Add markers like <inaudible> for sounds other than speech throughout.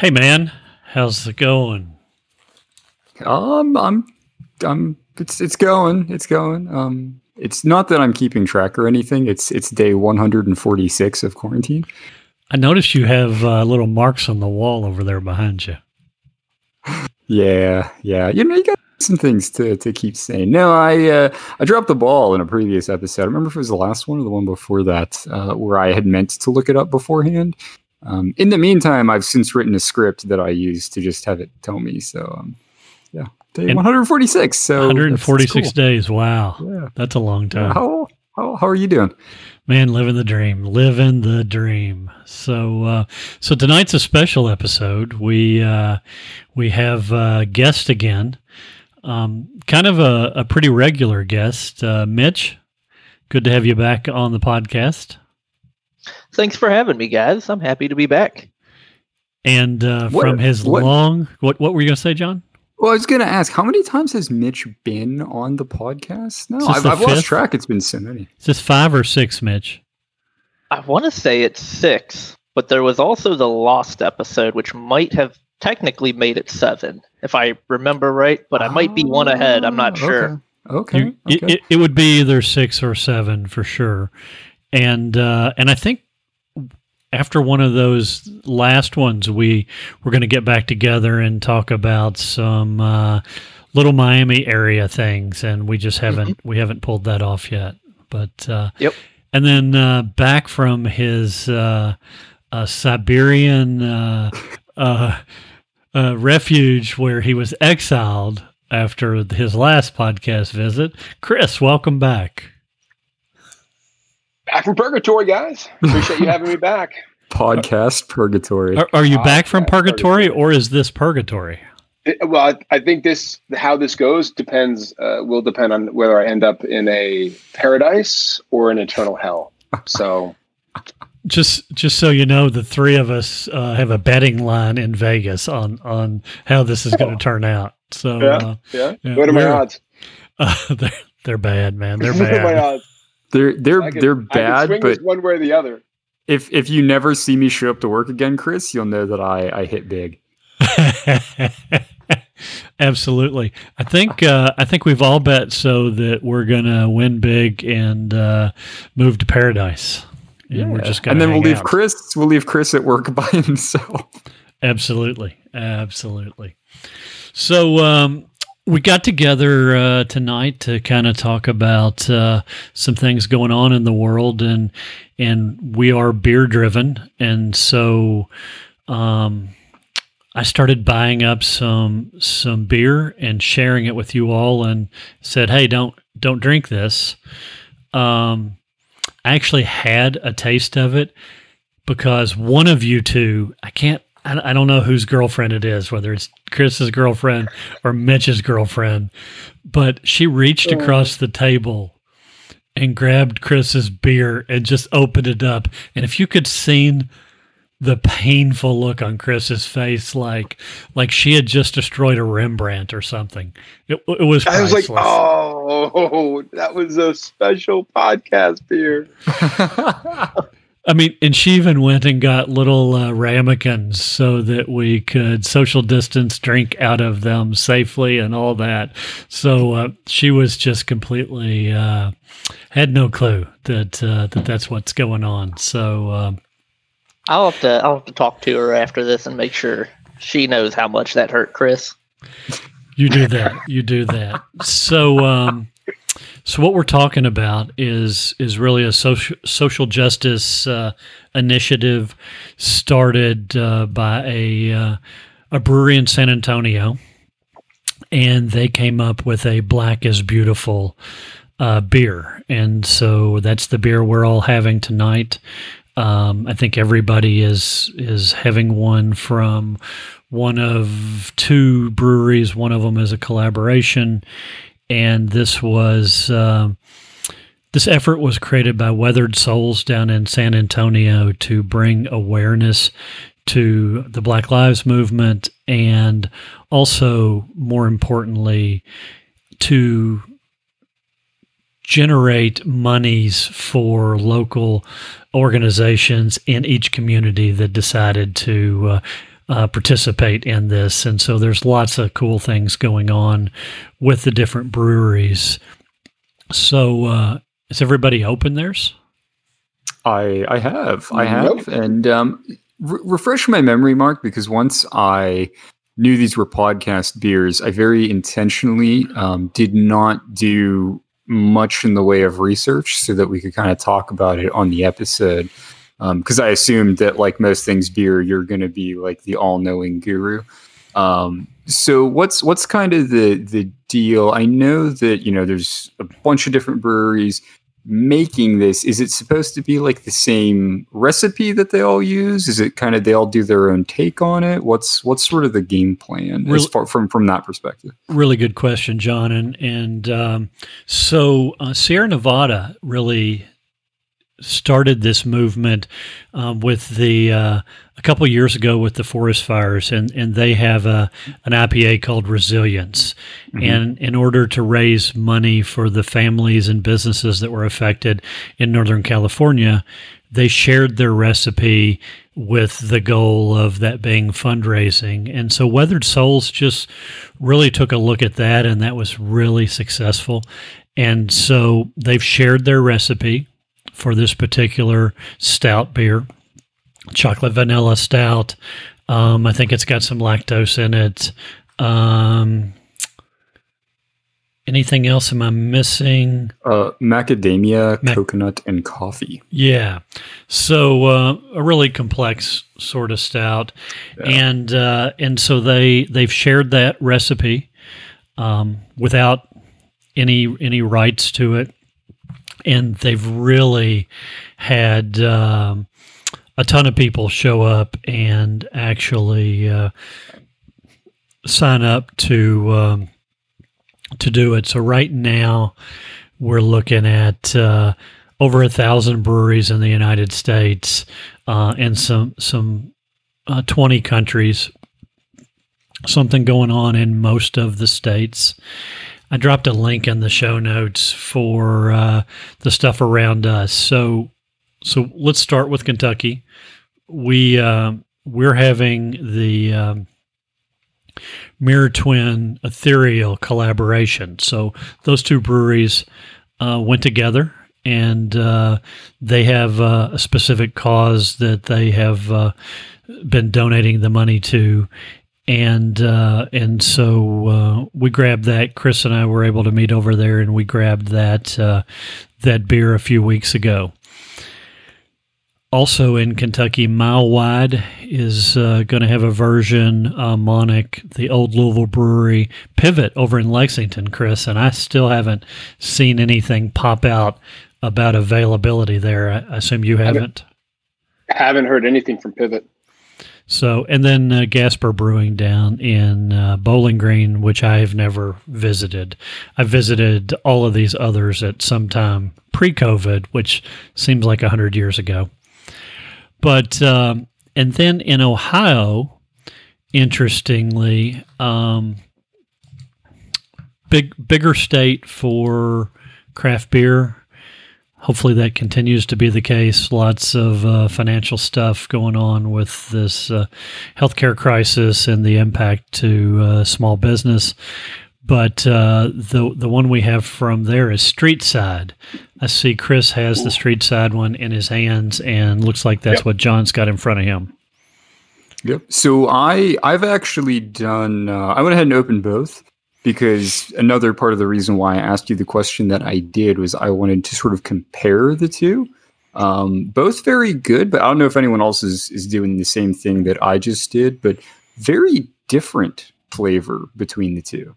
Hey man, how's it going? Um, I'm, I'm. It's it's going. It's going. Um, it's not that I'm keeping track or anything. It's it's day 146 of quarantine. I noticed you have uh, little marks on the wall over there behind you. Yeah, yeah. You know, you got some things to, to keep saying. No, I uh, I dropped the ball in a previous episode. I remember if it was the last one or the one before that, uh, where I had meant to look it up beforehand. Um, in the meantime, I've since written a script that I use to just have it tell me. So, um, yeah, day And 146. So 146 that's- that's cool. days. Wow. Yeah. That's a long time. How, how how are you doing? Man, living the dream, living the dream. So, uh, so tonight's a special episode. We uh, we have a guest again, um, kind of a, a pretty regular guest, uh, Mitch. Good to have you back on the podcast. Thanks for having me, guys. I'm happy to be back. And uh, What- from his what- long, what what were you going to say, John? Well, I was going to ask, how many times has Mitch been on the podcast? No, I've, the I've lost track. It's been so many. Is this five or six, Mitch? I want to say it's six, but there was also the Lost episode, which might have technically made it seven, if I remember right. But I might be one ahead. I'm not Oh, sure. Okay. You- okay. it, it, it would be either six or seven for sure, and uh, and I think after one of those last ones, we we're going to get back together and talk about some uh, little Miami area things, and we just haven't we haven't pulled that off yet. But uh, Yep. and then uh, back from his uh, uh, Siberian uh, uh, uh, refuge where he was exiled after his last podcast visit. Chris, welcome back. Back from purgatory, guys. Appreciate you having me back. <laughs> Podcast purgatory. Are, are you Ah, back from purgatory, purgatory. or is this purgatory? It- well, I, I think this how this goes depends uh, will depend on whether I end up in a paradise or an eternal hell. So <laughs> Just just so you know, the three of us uh, have a betting line in Vegas on on how this is going to turn out. So Yeah. uh, yeah, Yeah, what are my odds? uh, <laughs> they're, they're bad, man. They're What are my bad. Odds? They're they're can- they're bad, swing but one way or the other. if if you never see me show up to work again, Chris, you'll know that I I hit big. <laughs> Absolutely. I think uh, I think we've all bet so that we're gonna win big and uh, move to paradise. And we're just gonna and then we'll leave out. Chris. We'll leave Chris at work <laughs> by himself. Absolutely, absolutely. So um, we got together uh, tonight to kind of talk about uh, some things going on in the world, and and we are beer driven, and so um, I started buying up some some beer and sharing it with you all, and said, "Hey, don't don't drink this." Um, I actually had a taste of it because one of you two, I can't, I, I don't know whose girlfriend it is, whether it's Chris's girlfriend or Mitch's girlfriend, but she reached across the table and grabbed Chris's beer and just opened it up. And if you could seen the painful look on Chris's face, like like she had just destroyed a Rembrandt or something, it, it was. I was like, oh, <laughs> that was a special podcast beer. <laughs> I mean, and she even went and got little uh, ramekins so that we could social distance drink out of them safely and all that. So uh, she was just completely uh, had no clue that uh, that that's what's going on. So um, I'll have to I'll have to talk to her after this and make sure she knows how much that hurt Chris. You do that. You do that. So, um, so what we're talking about is is really a social social justice uh, initiative started uh, by a uh, a brewery in San Antonio, and they came up with a Black is Beautiful uh, beer, and so that's the beer we're all having tonight. Um, I think everybody is is having one from one of two breweries. One of them is a collaboration, and this was um this effort was created by Weathered Souls down in San Antonio to bring awareness to the Black Lives Movement, and also more importantly, to generate monies for local organizations in each community that decided to uh, uh, participate in this, and so there's lots of cool things going on with the different breweries. So, uh, is everybody open theirs? I I have I have, Nope. and um, re- refresh my memory, Mark, because once I knew these were podcast beers, I very intentionally um, did not do much in the way of research so that we could kind of talk about it on the episode. Because I assumed that, like most things beer, you're going to be like the all-knowing guru. Um, so what's what's kind of the the deal? I know that you know there's a bunch of different breweries making this is it supposed to be like the same recipe that they all use is it kind of they all do their own take on it what's what's sort of the game plan as far from from that perspective Really good question, John. And and um, so uh, Sierra Nevada really started this movement um, with the uh, a couple years ago with the forest fires, and and they have a an IPA called Resilience, Mhm. and in order to raise money for the families and businesses that were affected in Northern California, they shared their recipe with the goal of that being fundraising. And so Weathered Souls just really took a look at that, and that was really successful. And so they've shared their recipe for this particular stout beer, chocolate vanilla stout. Um, I think it's got some lactose in it. Um, anything else am I missing? uh macadamia Mac- coconut and coffee Yeah. So uh, a really complex sort of stout, Yeah. and uh, and so they they've shared that recipe um, without any any rights to it, and they've really had um, a ton of people show up and actually uh, sign up to um, to do it. So right now we're looking at uh, over a thousand breweries in the United States uh, and some some uh, twenty countries. Something going on in most of the states. I dropped a link in the show notes for uh, the stuff around us. So so let's start with Kentucky. We uh, we're having the um, Mirror Twin Ethereal collaboration. So those two breweries uh, went together and uh, they have uh, a specific cause that they have uh, been donating the money to. And uh, and so uh, we grabbed that. Chris and I were able to meet over there, and we grabbed that uh, that beer a few weeks ago. Also in Kentucky, Mile Wide is uh, going to have a version. Uh, Monnik, the old Louisville brewery, Pivot over in Lexington, Chris, and I still haven't seen anything pop out about availability there. I I assume you haven't. Haven't heard anything from Pivot. So, and then uh, Gasper Brewing down in uh, Bowling Green, which I have never visited. I visited all of these others at some time pre COVID, which seems like 100 years ago. But, um, and then in Ohio, interestingly, um, big, bigger state for craft beer. Hopefully that continues to be the case. Lots of uh, financial stuff going on with this uh, healthcare crisis and the impact to uh, small business. But uh, the the one we have from there is Street Side. I see Chris has the Street Side one in his hands, and looks like that's Yep. what John's got in front of him. Yep. So I I've actually done. Uh, I went ahead and opened both because another part of the reason why I asked you the question that I did was I wanted to sort of compare the two. Um, both very good, but I don't know if anyone else is is doing the same thing that I just did. But very different flavor between the two.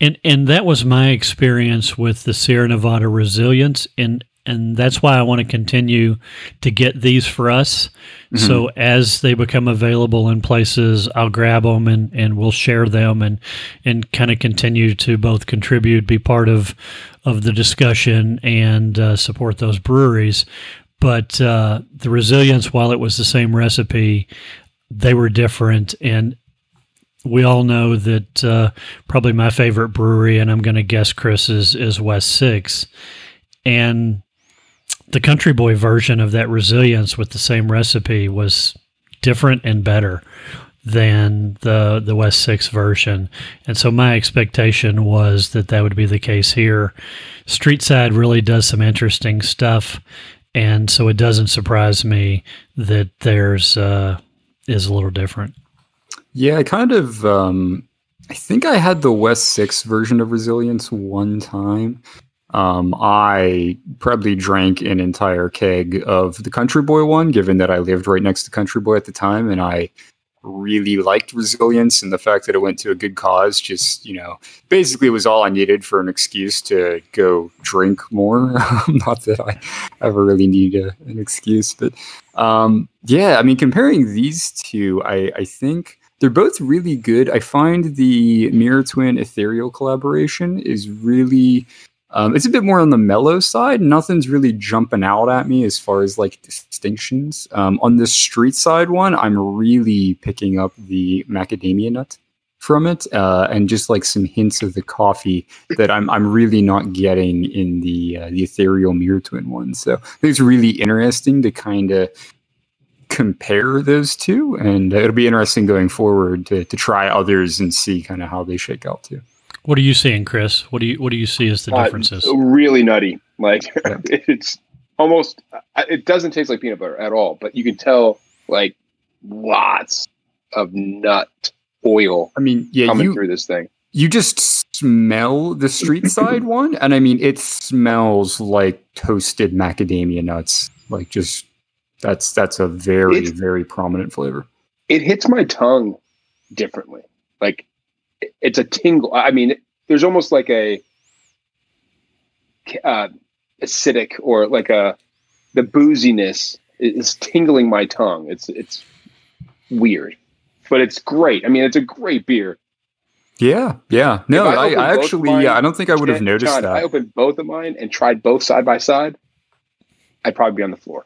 And and that was my experience with the Sierra Nevada Resilience, and and that's why I want to continue to get these for us. So as they become available in places, I'll grab them and, and we'll share them and and kind of continue to both contribute, be part of of the discussion, and uh, support those breweries. But uh, the Resilience, while it was the same recipe, they were different and we all know that uh, probably my favorite brewery, and I'm going to guess Chris is is West Six, and the Country Boy version of that Resilience with the same recipe was different and better than the the West Six version, and so my expectation was that that would be the case here. Street Side really does some interesting stuff, and so it doesn't surprise me that there's uh, is a little different. Yeah, I kind of. Um, I think I had the West Six version of Resilience one time. Um, I probably drank an entire keg of the Country Boy one, given that I lived right next to Country Boy at the time, and I really liked resilience and the fact that it went to a good cause just you know basically was all i needed for an excuse to go drink more. <laughs> Not that i ever really need a, an excuse but um, yeah i mean comparing these two i i think they're both really good. I find the mirror twin ethereal collaboration is really um, it's a bit more on the mellow side. Nothing's really jumping out at me as far as like distinctions. Um, on the street side one, I'm really picking up the macadamia nut from it, uh, and just like some hints of the coffee that I'm I'm really not getting in the uh, the ethereal mirror twin one. So I think it's really interesting to kind of compare those two, and it'll be interesting going forward to to try others and see kind of how they shake out too. What are you seeing, Chris? What do you What do you see as the Uh, differences? really nutty. Like <laughs> <laughs> it's almost. It doesn't taste like peanut butter at all, but you can tell like lots of nut oil I mean, yeah, coming you through this thing. you just smell the street <laughs> side one, and I mean, it smells like toasted macadamia nuts. Like just that's that's a very It's- very prominent flavor. It hits my tongue differently. Like it- it's a tingle. I mean, there's almost like a uh, acidic or like a the booziness is tingling my tongue. It's it's weird, but it's great. I mean, it's a great beer. Yeah, yeah. No, If I I, I actually, mine, yeah, I don't think I would have noticed John, if I opened both of mine and tried both side by side, I'd probably be on the floor.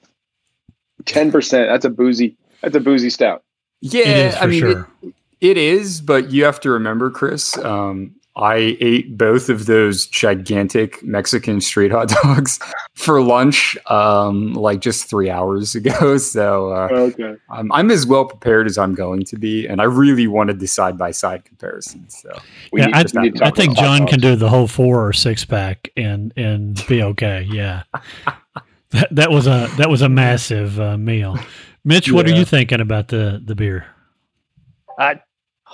Ten percent. That's a boozy. That's a boozy stout. Yeah, it is for I mean, sure. it, it is, but you have to remember, Chris. Um, I ate both of those gigantic Mexican street hot <laughs> dogs for lunch, um, like just three hours ago. <laughs> So uh, Okay. I'm, I'm as well prepared as I'm going to be, and I really wanted the side by side comparison. So We yeah, need I, to- need to I think about hot John can do the whole four or six pack and and be okay. Yeah, <laughs> that, that was a that was a massive uh, meal. Mitch, what are you thinking about the the beer? I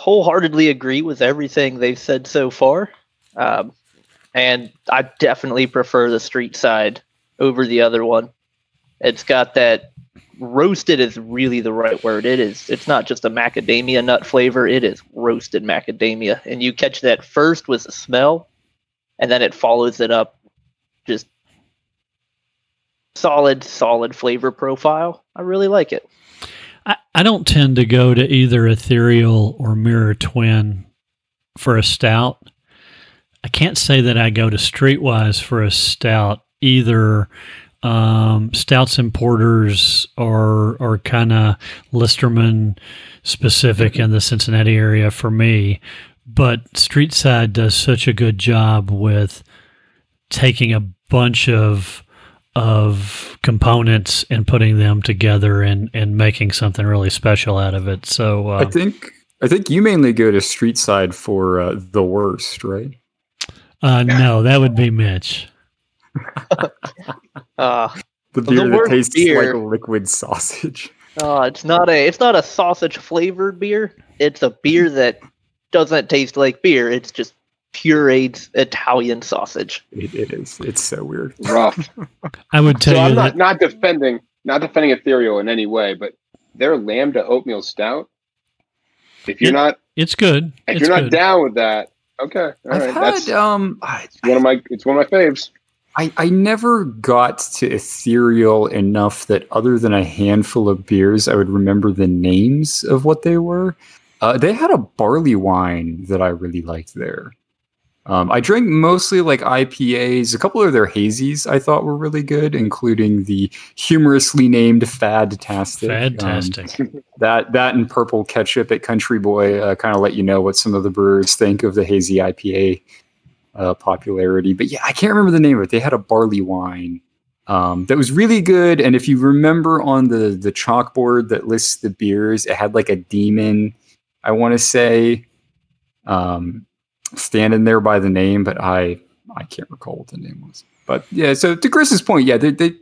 wholeheartedly agree with everything they've said so far. Um, and I definitely prefer the street side over the other one. It's got that roasted is really the right word. It is. It's not just a macadamia nut flavor. It is roasted macadamia, and you catch that first with the smell, and then it follows it up, just solid, solid flavor profile. I really like it. I, I don't tend to go to either ethereal or mirror twin for a stout. I can't say that I go to streetwise for a stout either. Um, stouts and porters are are kind of Listermann specific in the Cincinnati area for me, but Streetside does such a good job with taking a bunch of of components and putting them together and and making something really special out of it. So I uh, think I think you mainly go to street side for uh, the worst, right? uh, no, that would be Mitch. <laughs> Uh, The The beer that tastes beer- like liquid sausage. Uh, it's not a it's not a sausage flavored beer. It's a beer that doesn't taste like beer. It's just pureed Italian sausage. It, it is. It's so weird. <laughs> rough. I would tell so you I'm that not not defending not defending ethereal in any way, but their lambda oatmeal stout. If you're Yeah, not it's good. if It's you're not good. down with that, okay, all I've right. had That's um, I, one of my it's one of my faves. I I never got to ethereal enough that other than a handful of beers, I would remember the names of what they were. Uh, they had a barley wine that I really liked there. Um, I drank mostly like IPAs. A couple of their hazies I thought were really good, including the humorously named Fadtastic. Um, Fantastic. that that and purple ketchup at Country Boy uh, kind of let you know what some of the brewers think of the hazy IPA uh, popularity. But yeah, I can't remember the name of it. They had a barley wine um, that was really good. And if you remember on the the chalkboard that lists the beers, it had like a demon. I want to say, um, standing there by the name, but I I can't recall what the name was. But yeah, so to Chris's point, yeah, they, they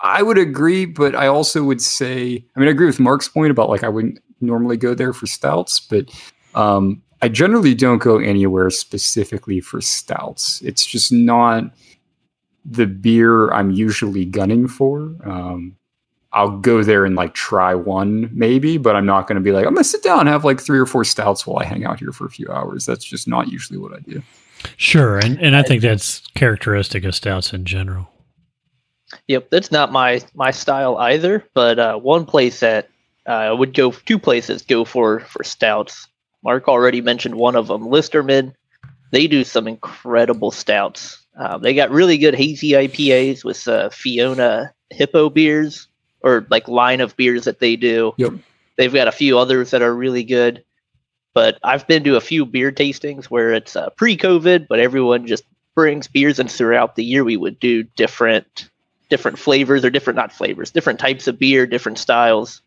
I would agree, but I also would say, I mean, I agree with Mark's point about like I wouldn't normally go there for stouts, but um, I generally don't go anywhere specifically for stouts. It's just not the beer I'm usually gunning for. Um, I'll go there and like try one maybe, but I'm not going to be like I'm going to sit down and have like three or four stouts while I hang out here for a few hours. That's just not usually what I do. Sure, and and I think that's characteristic of stouts in general. Yep, that's not my my style either. But uh, one place that uh, I would go, two places go for for stouts. Mark already mentioned one of them, Listermann. They do some incredible stouts. Um, they got really good hazy IPAs with uh, Fiona Hippo beers or like line of beers that they do. Yep. They've got a few others that are really good. But I've been to a few beer tastings where it's uh, pre-COVID, but everyone just brings beers, and throughout the year we would do different different flavors or different not flavors, different types of beer, different styles.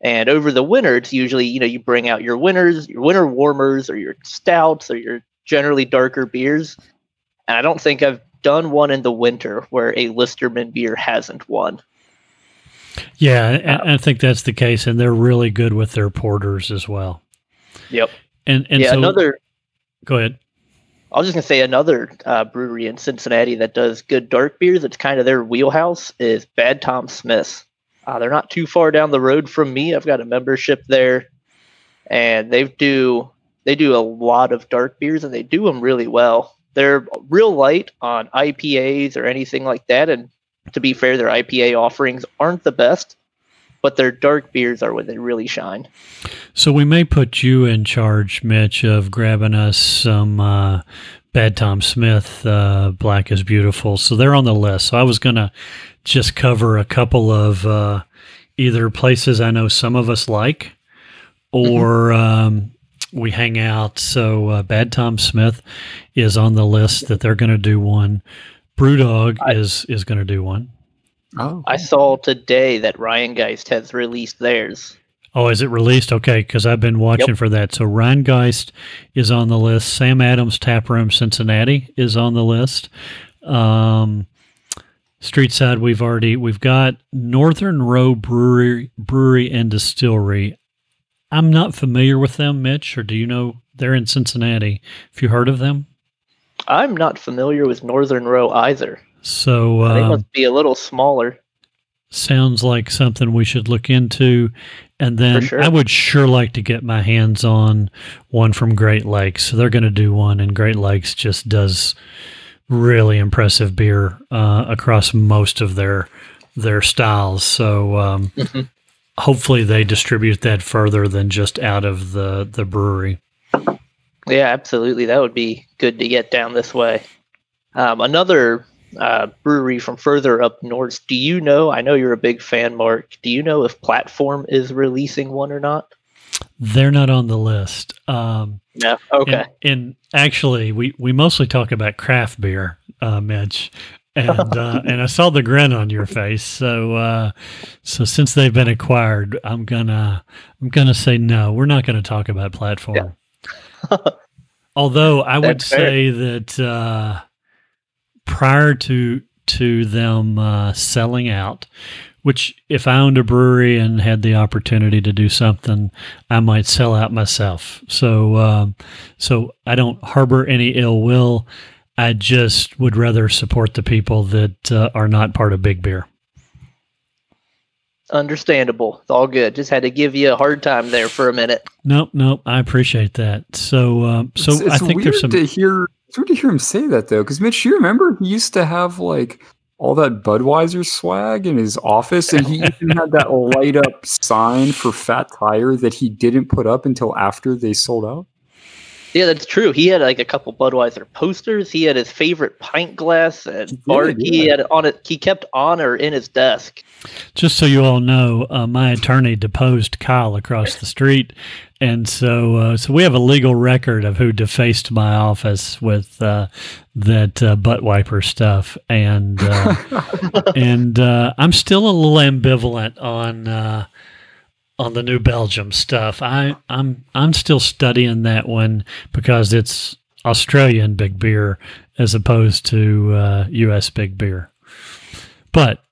And over the winter, it's usually you know you bring out your winners, your winter warmers, or your stouts, or your generally darker beers. And I don't think I've done one in the winter where a Listermann beer hasn't won. Yeah, and I think that's the case, and they're really good with their porters as well. Yep. And and yeah, so, another. go ahead. I was just gonna say another uh, brewery in Cincinnati that does good dark beers. That's kind of their wheelhouse. Is Bad Tom Smith's. Uh, they're not too far down the road from me. I've got a membership there, and they do they do a lot of dark beers, and they do them really well. They're real light on IPAs or anything like that. And to be fair, their IPA offerings aren't the best, but their dark beers are when they really shine. So we may put you in charge, Mitch, of grabbing us some uh, Bad Tom Smith uh, Black is Beautiful. So they're on the list. So I was going to just cover a couple of uh, either places I know some of us like or um, we hang out. So uh, Bad Tom Smith is on the list that they're going to do one. Brewdog I- is is going to do one. Oh, I saw today that Rhinegeist has released theirs. Oh, is it released? Okay, because I've been watching for that. So Rhinegeist is on the list. Sam Adams Tap Room Cincinnati is on the list. Um, Street side, we've already we've got Northern Row Brewery Brewery and Distillery. I'm not familiar with them, Mitch, or do you know they're in Cincinnati? Have you heard of them? I'm not familiar with Northern Row either. So they um, must be a little smaller. sounds like something we should look into. And then sure. I would sure like to get my hands on one from Great Lakes. So they're going to do one, and Great Lakes just does really impressive beer uh, across most of their their styles. So um, Mhm. hopefully they distribute that further than just out of the the brewery. Yeah, absolutely. That would be good to get down this way. Um, another uh, brewery from further up north. Do you know? I know you're a big fan, Mark. Do you know if Platform is releasing one or not? They're not on the list. Um, No. Okay. And, and actually, we, we mostly talk about craft beer, uh, Mitch, and uh, <laughs> and I saw the grin on your face. So uh, so since they've been acquired, I'm gonna I'm gonna say no. We're not going to talk about platform. <laughs> Although I would say that uh, prior to to them uh, selling out, which if I owned a brewery and had the opportunity to do something, I might sell out myself. So um, so I don't harbor any ill will. I just would rather support the people that uh, are not part of Big Beer. Understandable. It's all good. Just had to give you a hard time there for a minute. Nope, nope. I appreciate that. So um, so it's, it's I think there's some. to hear. It's weird to hear him say that though, because Mitch, you remember he used to have like all that Budweiser swag in his office, and he <laughs> even had that light up sign for Fat Tire that he didn't put up until after they sold out. Yeah, that's true. He had like a couple Budweiser posters. He had his favorite pint glass and did, art. He yeah. had on it. He kept honor in his desk. Just so you all know, uh, my attorney deposed Kyle across the street, and so uh, so we have a legal record of who defaced my office with uh, that uh, butt wiper stuff, and uh, <laughs> and uh, I'm still a little ambivalent on uh, on the New Belgium stuff. I I'm I'm still studying that one because it's Australian big beer as opposed to uh, U.S. big beer, but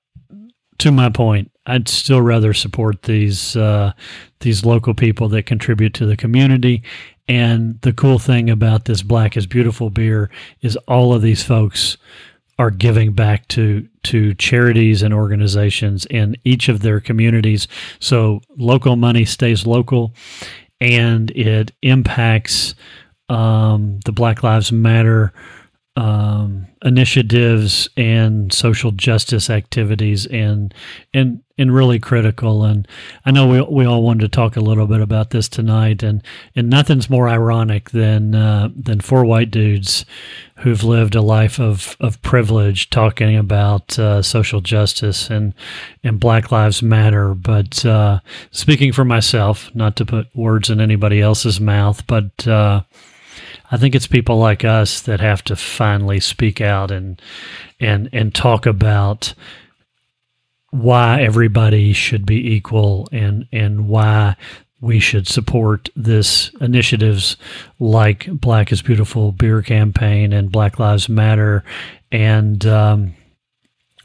to my point, I'd still rather support these uh, these local people that contribute to the community. And the cool thing about this Black is Beautiful beer is all of these folks are giving back to to charities and organizations in each of their communities. So local money stays local, and it impacts um, the Black Lives Matter um, initiatives and social justice activities and and and really critical. And I know we we all wanted to talk a little bit about this tonight and and nothing's more ironic than uh, than four white dudes who've lived a life of of privilege talking about uh, social justice and and Black Lives Matter. But uh, speaking for myself not to put words in anybody else's mouth but uh, I think it's people like us that have to finally speak out and and and talk about why everybody should be equal and and why we should support this initiatives like Black is Beautiful beer campaign and Black Lives Matter. And um,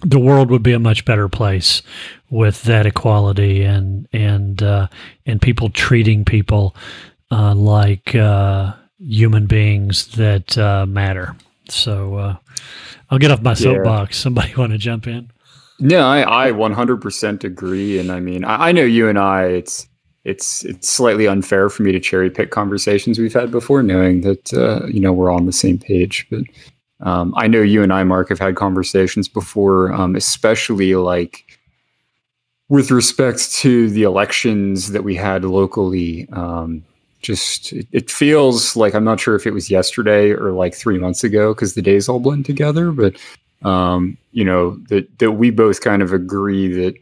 the world would be a much better place with that equality and and uh, and people treating people uh, like uh, human beings that uh, matter. So uh, I'll get off my soapbox. Somebody <laughs> want to jump in? No, I, I 100% agree. And I mean, I, I know you and I, it's, it's, it's slightly unfair for me to cherry pick conversations we've had before, knowing that, uh, you know, we're on the same page. But um, I know you and I, Mark, have had conversations before, um, especially like with respect to the elections that we had locally. Um, just it, it feels like I'm not sure if it was yesterday or like three months ago because the days all blend together, but um, you know that that we both kind of agree that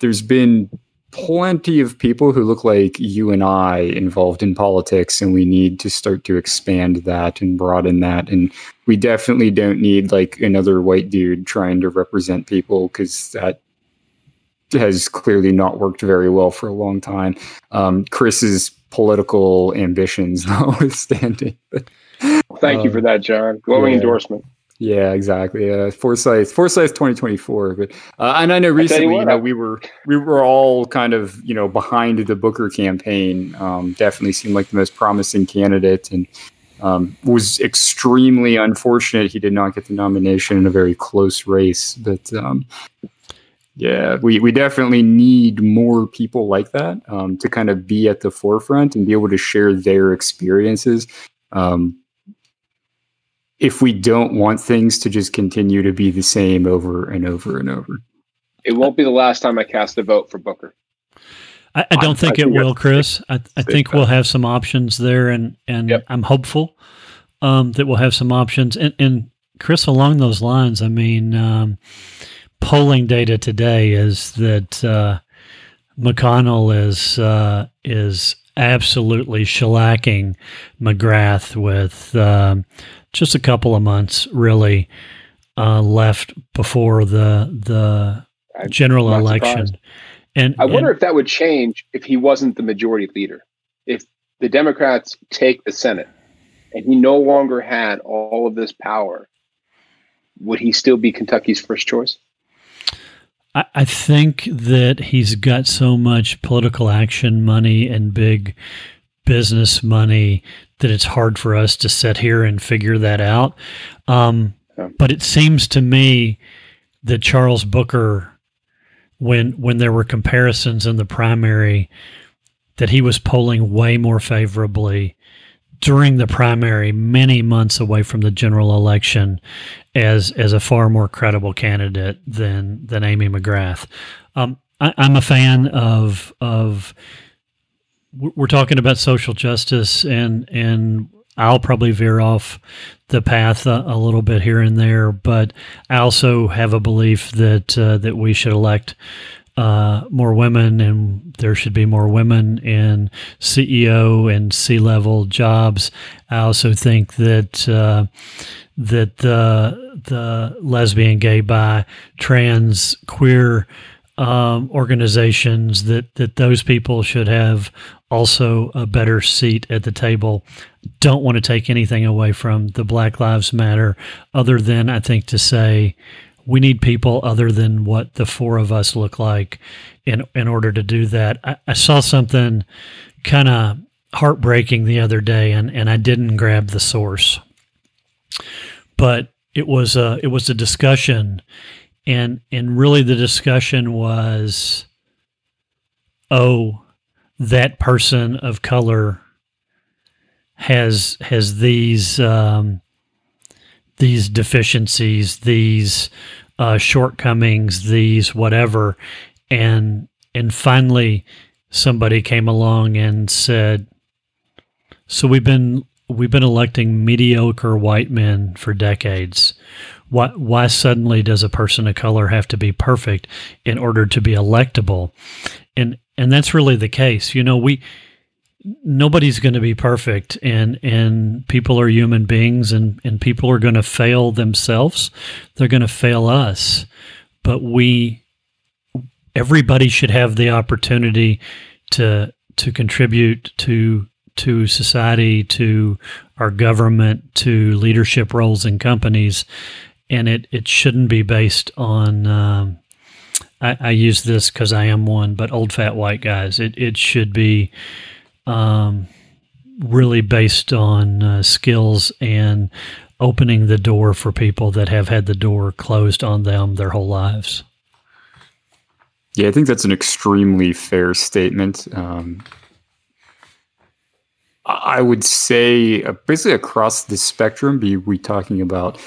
there's been plenty of people who look like you and I involved in politics, and we need to start to expand that and broaden that. And we definitely don't need like another white dude trying to represent people because that has clearly not worked very well for a long time. Um, Chris's political ambitions <laughs> notwithstanding. Thank you for that, John. Glowing yeah. endorsement. Yeah, exactly. Uh, Forsyth, Forsyth, 2024. But uh, and I know recently, you, what, know, we were we were all kind of you know behind the Booker campaign. Um, definitely seemed like the most promising candidate, and um, was extremely unfortunate he did not get the nomination in a very close race. But um, yeah, we we definitely need more people like that um, to kind of be at the forefront and be able to share their experiences. Um, if we don't want things to just continue to be the same over and over and over. It won't be the last time I cast a vote for Booker. I, I don't I- think I it think will, Chris. I, I think we'll have some options there, and and Yep. I'm hopeful um, that we'll have some options. And, and Chris, along those lines, I mean, um, polling data today is that uh, McConnell is uh, is absolutely shellacking McGrath with um, just a couple of months really uh, left before the the I'm general election. surprised. And I wonder and- if that would change if he wasn't the majority leader. If the Democrats take the Senate and he no longer had all of this power, would he still be Kentucky's first choice? I, I think that he's got so much political action money and big business money that it's hard for us to sit here and figure that out. Um, But it seems to me that Charles Booker, when when there were comparisons in the primary, that he was polling way more favorably during the primary, many months away from the general election, as as a far more credible candidate than than Amy McGrath. Um, I, I'm a fan of of we're we're talking about social justice and and I'll probably veer off the path a, a, little bit here and there, but I also have a belief that uh, that we should elect uh, more women, and there should be more women in CEO and C level jobs. I also think that uh, that the the lesbian, gay, bi, trans, queer um, organizations that that those people should have also a better seat at the table. Don't want to take anything away from the Black Lives Matter, other than I think to say we need people other than what the four of us look like in in order to do that. I, I saw something kind of heartbreaking the other day, and and I didn't grab the source, but it was a it was a discussion, and and really the discussion was, oh, that person of color has has these. Um, these deficiencies, these uh, shortcomings, these whatever, and and finally somebody came along and said, "So we've been we've been electing mediocre white men for decades. Why why suddenly does a person of color have to be perfect in order to be electable?" And and that's really the case. You know, we nobody's going to be perfect and and people are human beings and and people are going to fail themselves they're going to fail us but we everybody should have the opportunity to to contribute to to society to our government to leadership roles in companies and it it shouldn't be based on um, I, I use this because I am one, but old fat white guys. It it should be um, really based on uh, skills and opening the door for people that have had the door closed on them their whole lives. Yeah, I think that's an extremely fair statement. Um, I would say uh, basically across the spectrum, be we talking about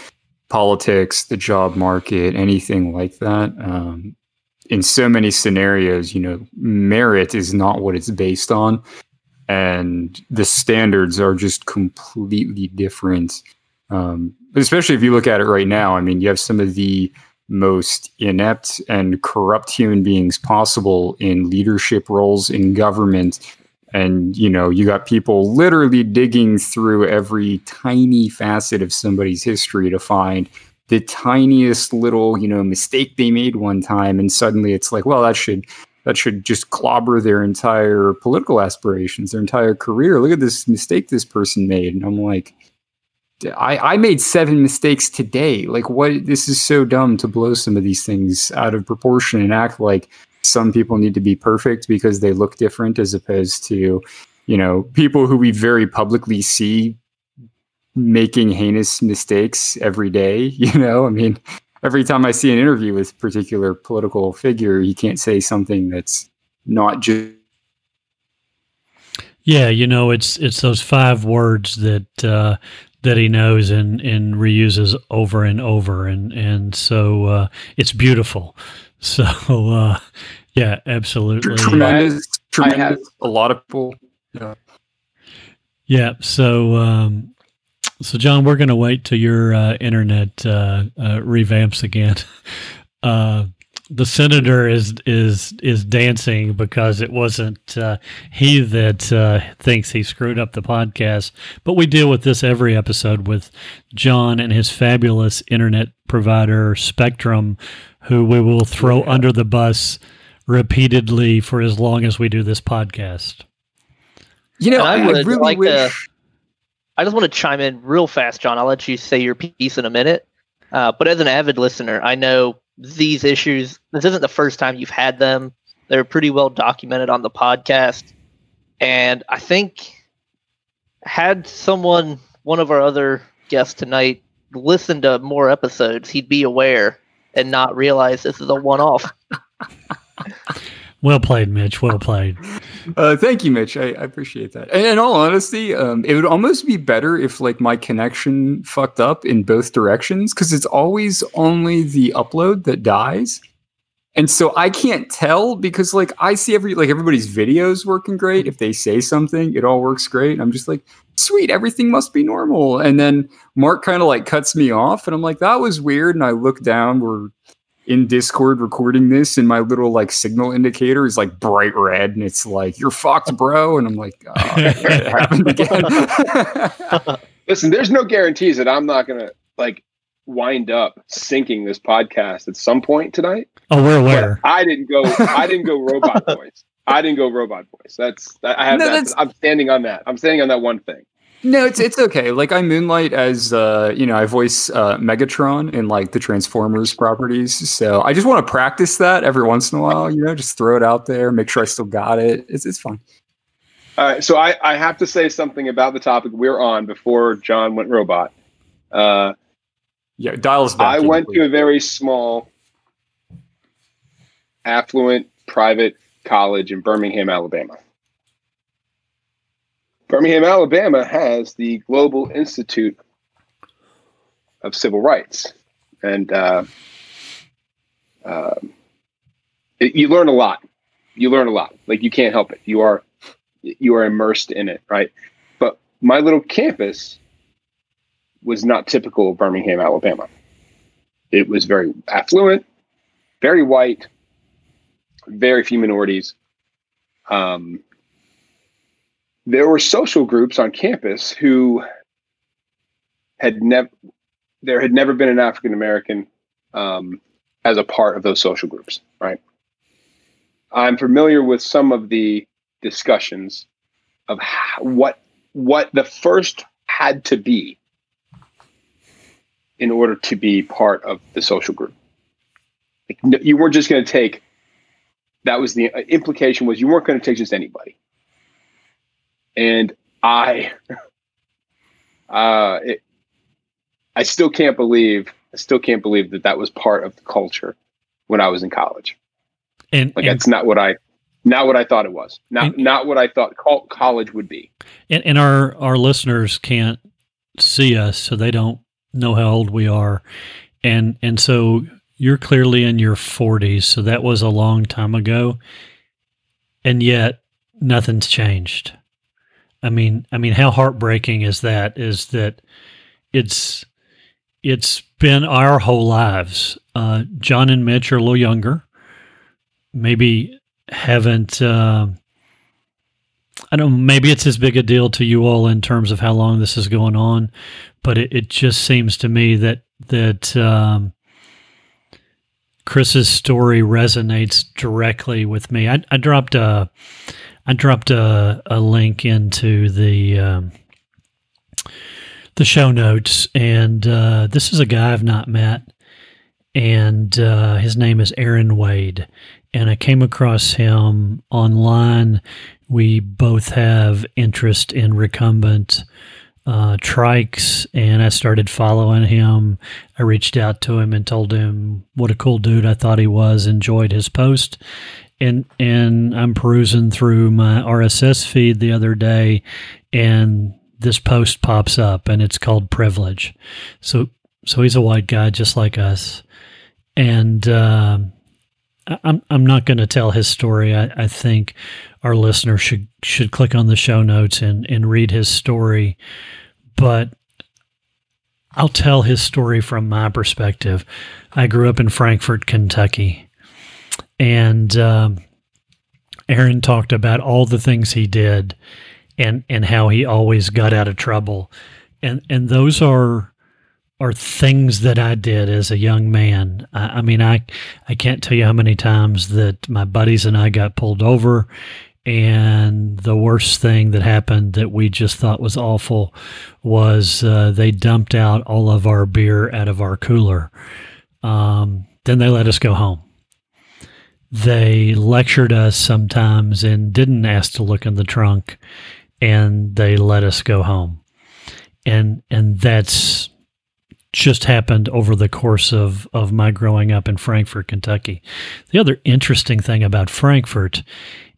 politics, the job market, anything like that. Um, in so many scenarios, you know, merit is not what it's based on and the standards are just completely different. Um, especially if you look at it right now, I mean, you have some of the most inept and corrupt human beings possible in leadership roles in government. And, you know, you got people literally digging through every tiny facet of somebody's history to find the tiniest little, you know, mistake they made one time. And suddenly it's like, well, that should that should just clobber their entire political aspirations, their entire career. Look at this mistake this person made. And I'm like, I, I made seven mistakes today. Like, what? This is so dumb to blow some of these things out of proportion and act like some people need to be perfect because they look different, as opposed to, you know, people who we very publicly see making heinous mistakes every day. <laughs> You know, I mean, every time I see an interview with a particular political figure, he can't say something that's not just. Yeah, you know, it's it's those five words that uh, that he knows and and reuses over and over, and and so uh, it's beautiful. <laughs> So uh, yeah, absolutely. Tremendous, tremendous. Have, a lot of people. Yeah. Yeah. So um, so, John, we're going to wait till your uh, internet uh, uh, revamps again. <laughs> Uh, the senator is is is dancing because it wasn't uh, he that uh, thinks he screwed up the podcast. But we deal with this every episode with John and his fabulous internet provider Spectrum, who we will throw yeah. under the bus repeatedly for as long as we do this podcast. You know, I, I, really like wish. I just want to chime in real fast, John. I'll let you say your piece in a minute. Uh, but as an avid listener, I know these issues, this isn't the first time you've had them. They're pretty well documented on the podcast. And I think had someone, one of our other guests tonight, listened to more episodes, he'd be aware and not realize this is a one off. <laughs> Well played, Mitch. Well played. Uh, thank you, Mitch. I, I appreciate that. And in all honesty, um, it would almost be better if like my connection fucked up in both directions because it's always only the upload that dies. And so I can't tell because like I see every like everybody's videos working great. If they say something, it all works great. I'm just like, sweet, everything must be normal. And then Mark kind of like cuts me off, and I'm like, that was weird. And I look down, we're in Discord recording this, and my little like signal indicator is like bright red, and it's like, you're fucked, bro. And I'm like, oh, it <laughs> happened again. <laughs> Listen, there's no guarantees that I'm not gonna like wind up syncing this podcast at some point tonight. Oh, we're aware. But I didn't go. I didn't go <laughs> robot voice. I didn't go robot voice. That's I have No, that. that's- I'm standing on that. I'm standing on that one thing. No, it's it's okay. Like I moonlight as uh, you know, I voice uh, Megatron in like the Transformers properties. So I just want to practice that every once in a while. You know, just throw it out there, make sure I still got it. It's it's fine. All right, so I, I have to say something about the topic we're on before John went robot. Uh, Yeah, dial us back. I in, went please. to a very small, affluent private college in Birmingham, Alabama. Birmingham, Alabama has the Global Institute of Civil Rights, and uh, uh, you learn a lot. You learn a lot. Like you can't help it. You are you are immersed in it, right? But my little campus was not typical of Birmingham, Alabama. It was very affluent, very white, very few minorities. Um, there were social groups on campus who had never, there had never been an African American um, as a part of those social groups, right? I'm familiar with some of the discussions of how, what what the first had to be in order to be part of the social group. Like, you weren't just going to take. That was the uh, implication was you weren't going to take just anybody. And I, uh, it, I still can't believe. I still can't believe that that was part of the culture when I was in college. And, Like and, that's not what I, not what I thought it was. Not And- not what I thought college would be. and, and our, our listeners can't see us, so they don't know how old we are. And, and so you're clearly in your 40s, so that was a long time ago. And yet nothing's changed. I mean, I mean, how heartbreaking is that? Is that it's it's been our whole lives. Uh, John and Mitch are a little younger, maybe haven't. Uh, I don't. know, Maybe it's as big a deal to you all in terms of how long this is going on, but it, it just seems to me that that um, Chris's story resonates directly with me. I, I dropped a I dropped a, a link into the um, the show notes, and uh, this is a guy I've not met, and uh, his name is Aaron Wade, and I came across him online. We both have interest in recumbent uh, trikes, and I started following him. I reached out to him and told him what a cool dude I thought he was. Enjoyed his post, and and I'm perusing through my RSS feed the other day, and this post pops up, and it's called privilege. So so he's a white guy just like us, and um, I- I'm I'm not going to tell his story. I, I think our listener should should click on the show notes and and read his story, but. I'll tell his story from my perspective. I grew up in Frankfort, Kentucky, and um, Aaron talked about all the things he did and and how he always got out of trouble and and those are are things that I did as a young man. I, I mean, I I can't tell you how many times that my buddies and I got pulled over, and the worst thing that happened that we just thought was awful was uh, they dumped out all of our beer out of our cooler. Um, then they let us go home. They lectured us sometimes and didn't ask to look in the trunk, and they let us go home. And and that's just happened over the course of, of my growing up in Frankfort, Kentucky. The other interesting thing about Frankfort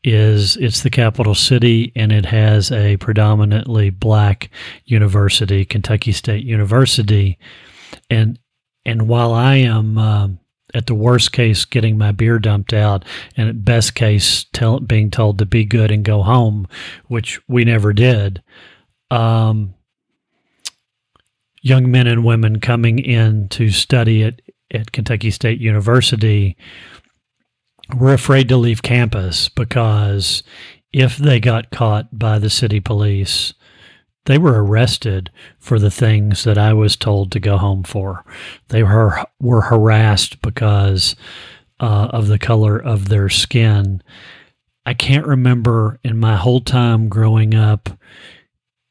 is it's the capital city and it has a predominantly black university, Kentucky State University. And and while I am um, at the worst case getting my beer dumped out, and at best case tell, being told to be good and go home, which we never did, um, young men and women coming in to study at, at Kentucky State University were afraid to leave campus because if they got caught by the city police, they were arrested for the things that I was told to go home for. They were were harassed because uh, of the color of their skin. I can't remember in my whole time growing up,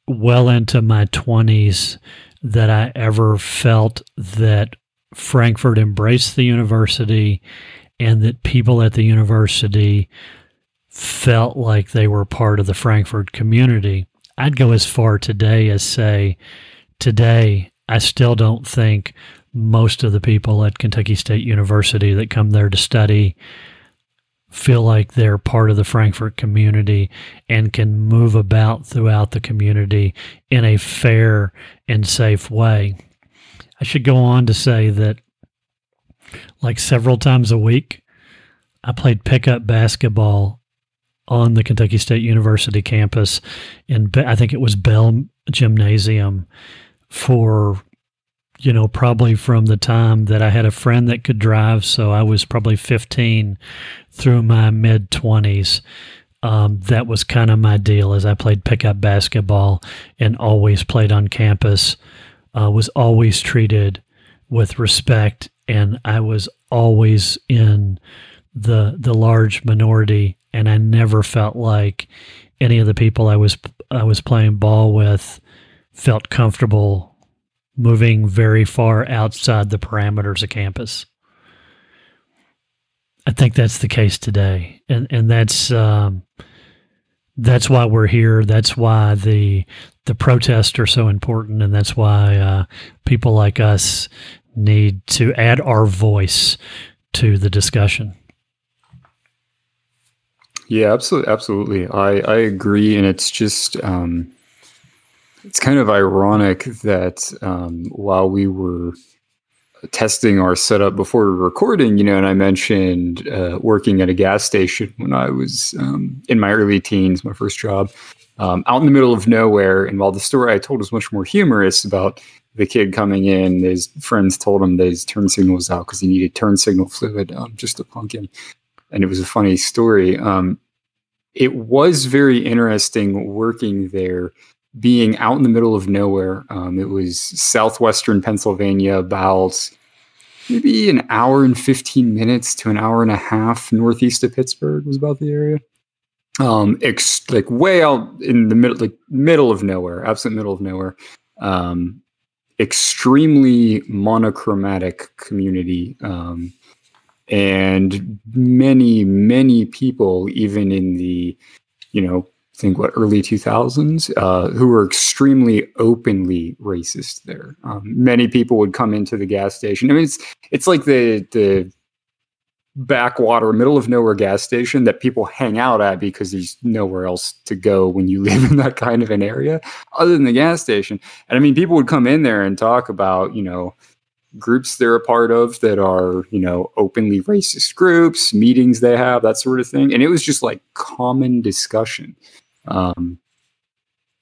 well into my twenties, that I ever felt that Frankfort embraced the university and that people at the university felt like they were part of the Frankfort community. I'd go as far today as say, today, I still don't think most of the people at Kentucky State University that come there to study feel like they're part of the Frankfort community and can move about throughout the community in a fair and safe way. I should go on to say that, like several times a week, I played pickup basketball on the Kentucky State University campus in I think it was Bell Gymnasium for you know probably from the time that I had a friend that could drive so I was probably 15 through my mid 20s um, that was kind of my deal as I played pickup basketball and always played on campus. Uh, was always treated with respect and I was always in the the large minority and I never felt like any of the people I was I was playing ball with felt comfortable moving very far outside the parameters of campus. I think that's the case today, and and that's um, that's why we're here. That's why the the protests are so important, and that's why uh, people like us need to add our voice to the discussion. Yeah, absolutely, absolutely. I I agree, and it's just um, it's kind of ironic that um, while we were testing our setup before recording, you know, and I mentioned uh, working at a gas station when I was um, in my early teens, my first job, um, out in the middle of nowhere. And while the story I told was much more humorous about the kid coming in, his friends told him that his turn signal was out because he needed turn signal fluid um, just to plunk in and it was a funny story. Um, it was very interesting working there, being out in the middle of nowhere. Um, it was southwestern Pennsylvania, about maybe an hour and 15 minutes to an hour and a half northeast of Pittsburgh was about the area. Um, ex- like way out in the middle, like middle of nowhere, absolute middle of nowhere. Um, extremely monochromatic community. Um, and many many people even in the you know I think what early 2000s uh, who were extremely openly racist there. Um, many people would come into the gas station. I mean it's it's like the the backwater middle of nowhere gas station that people hang out at because there's nowhere else to go when you <laughs> live in that kind of an area other than the gas station. And i mean people would come in there and talk about you know groups they're a part of that are, you know, openly racist groups, meetings they have, that sort of thing. And it was just like common discussion. Um,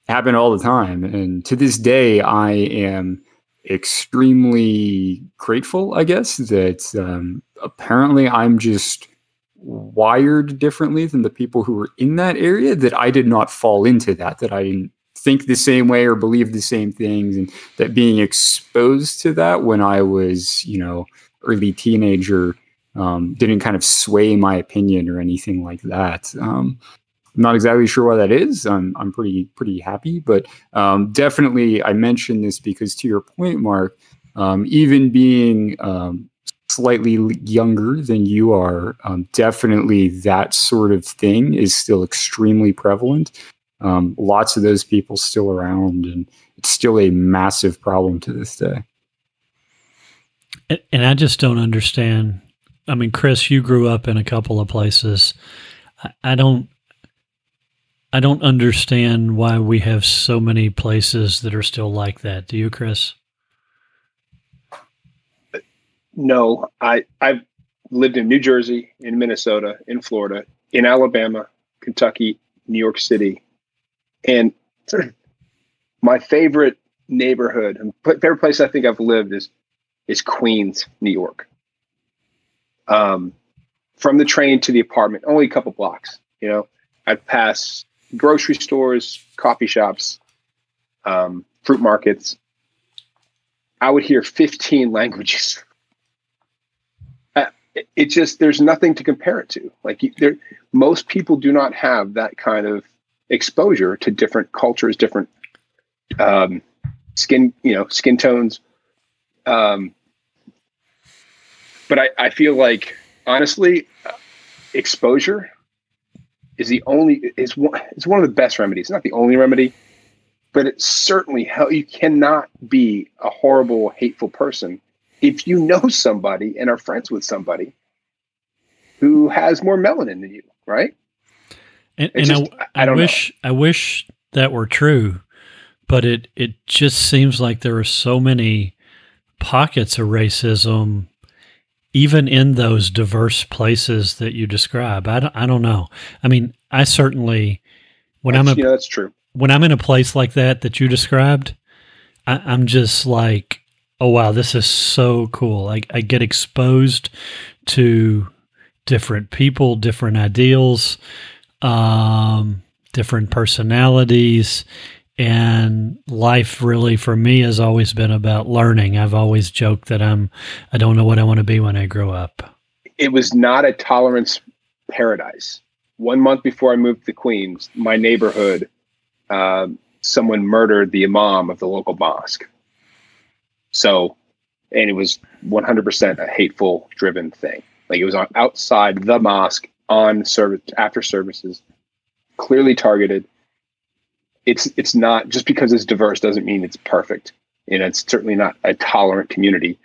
happen all the time. And to this day, I am extremely grateful, I guess, that um, apparently I'm just wired differently than the people who were in that area, that I did not fall into that, that I didn't think the same way or believe the same things and that being exposed to that when i was you know early teenager um, didn't kind of sway my opinion or anything like that. Um, i'm not exactly sure why that is. I'm, I'm pretty pretty happy but um, definitely i mentioned this because to your point mark um, even being um, slightly younger than you are, um, definitely that sort of thing is still extremely prevalent um, lots of those people still around, and it's still a massive problem to this day. And I just don't understand. I mean, Chris, you grew up in a couple of places. I don't. I don't understand why we have so many places that are still like that. Do you, Chris? No, I I've lived in New Jersey, in Minnesota, in Florida, in Alabama, Kentucky, New York City, and my favorite neighborhood favorite place I think I've lived is is Queens, New York. Um, from the train to the apartment, only a couple blocks. You know, I'd pass grocery stores, coffee shops, um, fruit markets. I would hear 15 languages. <laughs> Uh, it just there's nothing to compare it to. Like there, most people do not have that kind of exposure to different cultures, different um, skin, you know, skin tones. Um, but I, I feel like honestly, exposure is the only is one is one of the best remedies. not the only remedy, but it certainly how you cannot be a horrible, hateful person if you know somebody and are friends with somebody who has more melanin than you, right? And, and just, I, I, I wish know. I wish that were true, but it it just seems like there are so many pockets of racism even in those diverse places that you describe. I don't, I don't know. I mean, I certainly when that's, I'm a, yeah, that's true. When I'm in a place like that that you described, I, I'm just like, oh wow, this is so cool. I, I get exposed to different people, different ideals, um, different personalities, and life really for me has always been about learning. I've always joked that I'm I don't know what I want to be when I grow up. It was not a tolerance paradise. One month before I moved to Queens, my neighborhood, uh, someone murdered the imam of the local mosque. So, and it was 100% a hateful driven thing. Like it was on outside the mosque on service after services, clearly targeted it's it's not just because it's diverse doesn't mean it's perfect. You know, it's certainly not a tolerant community.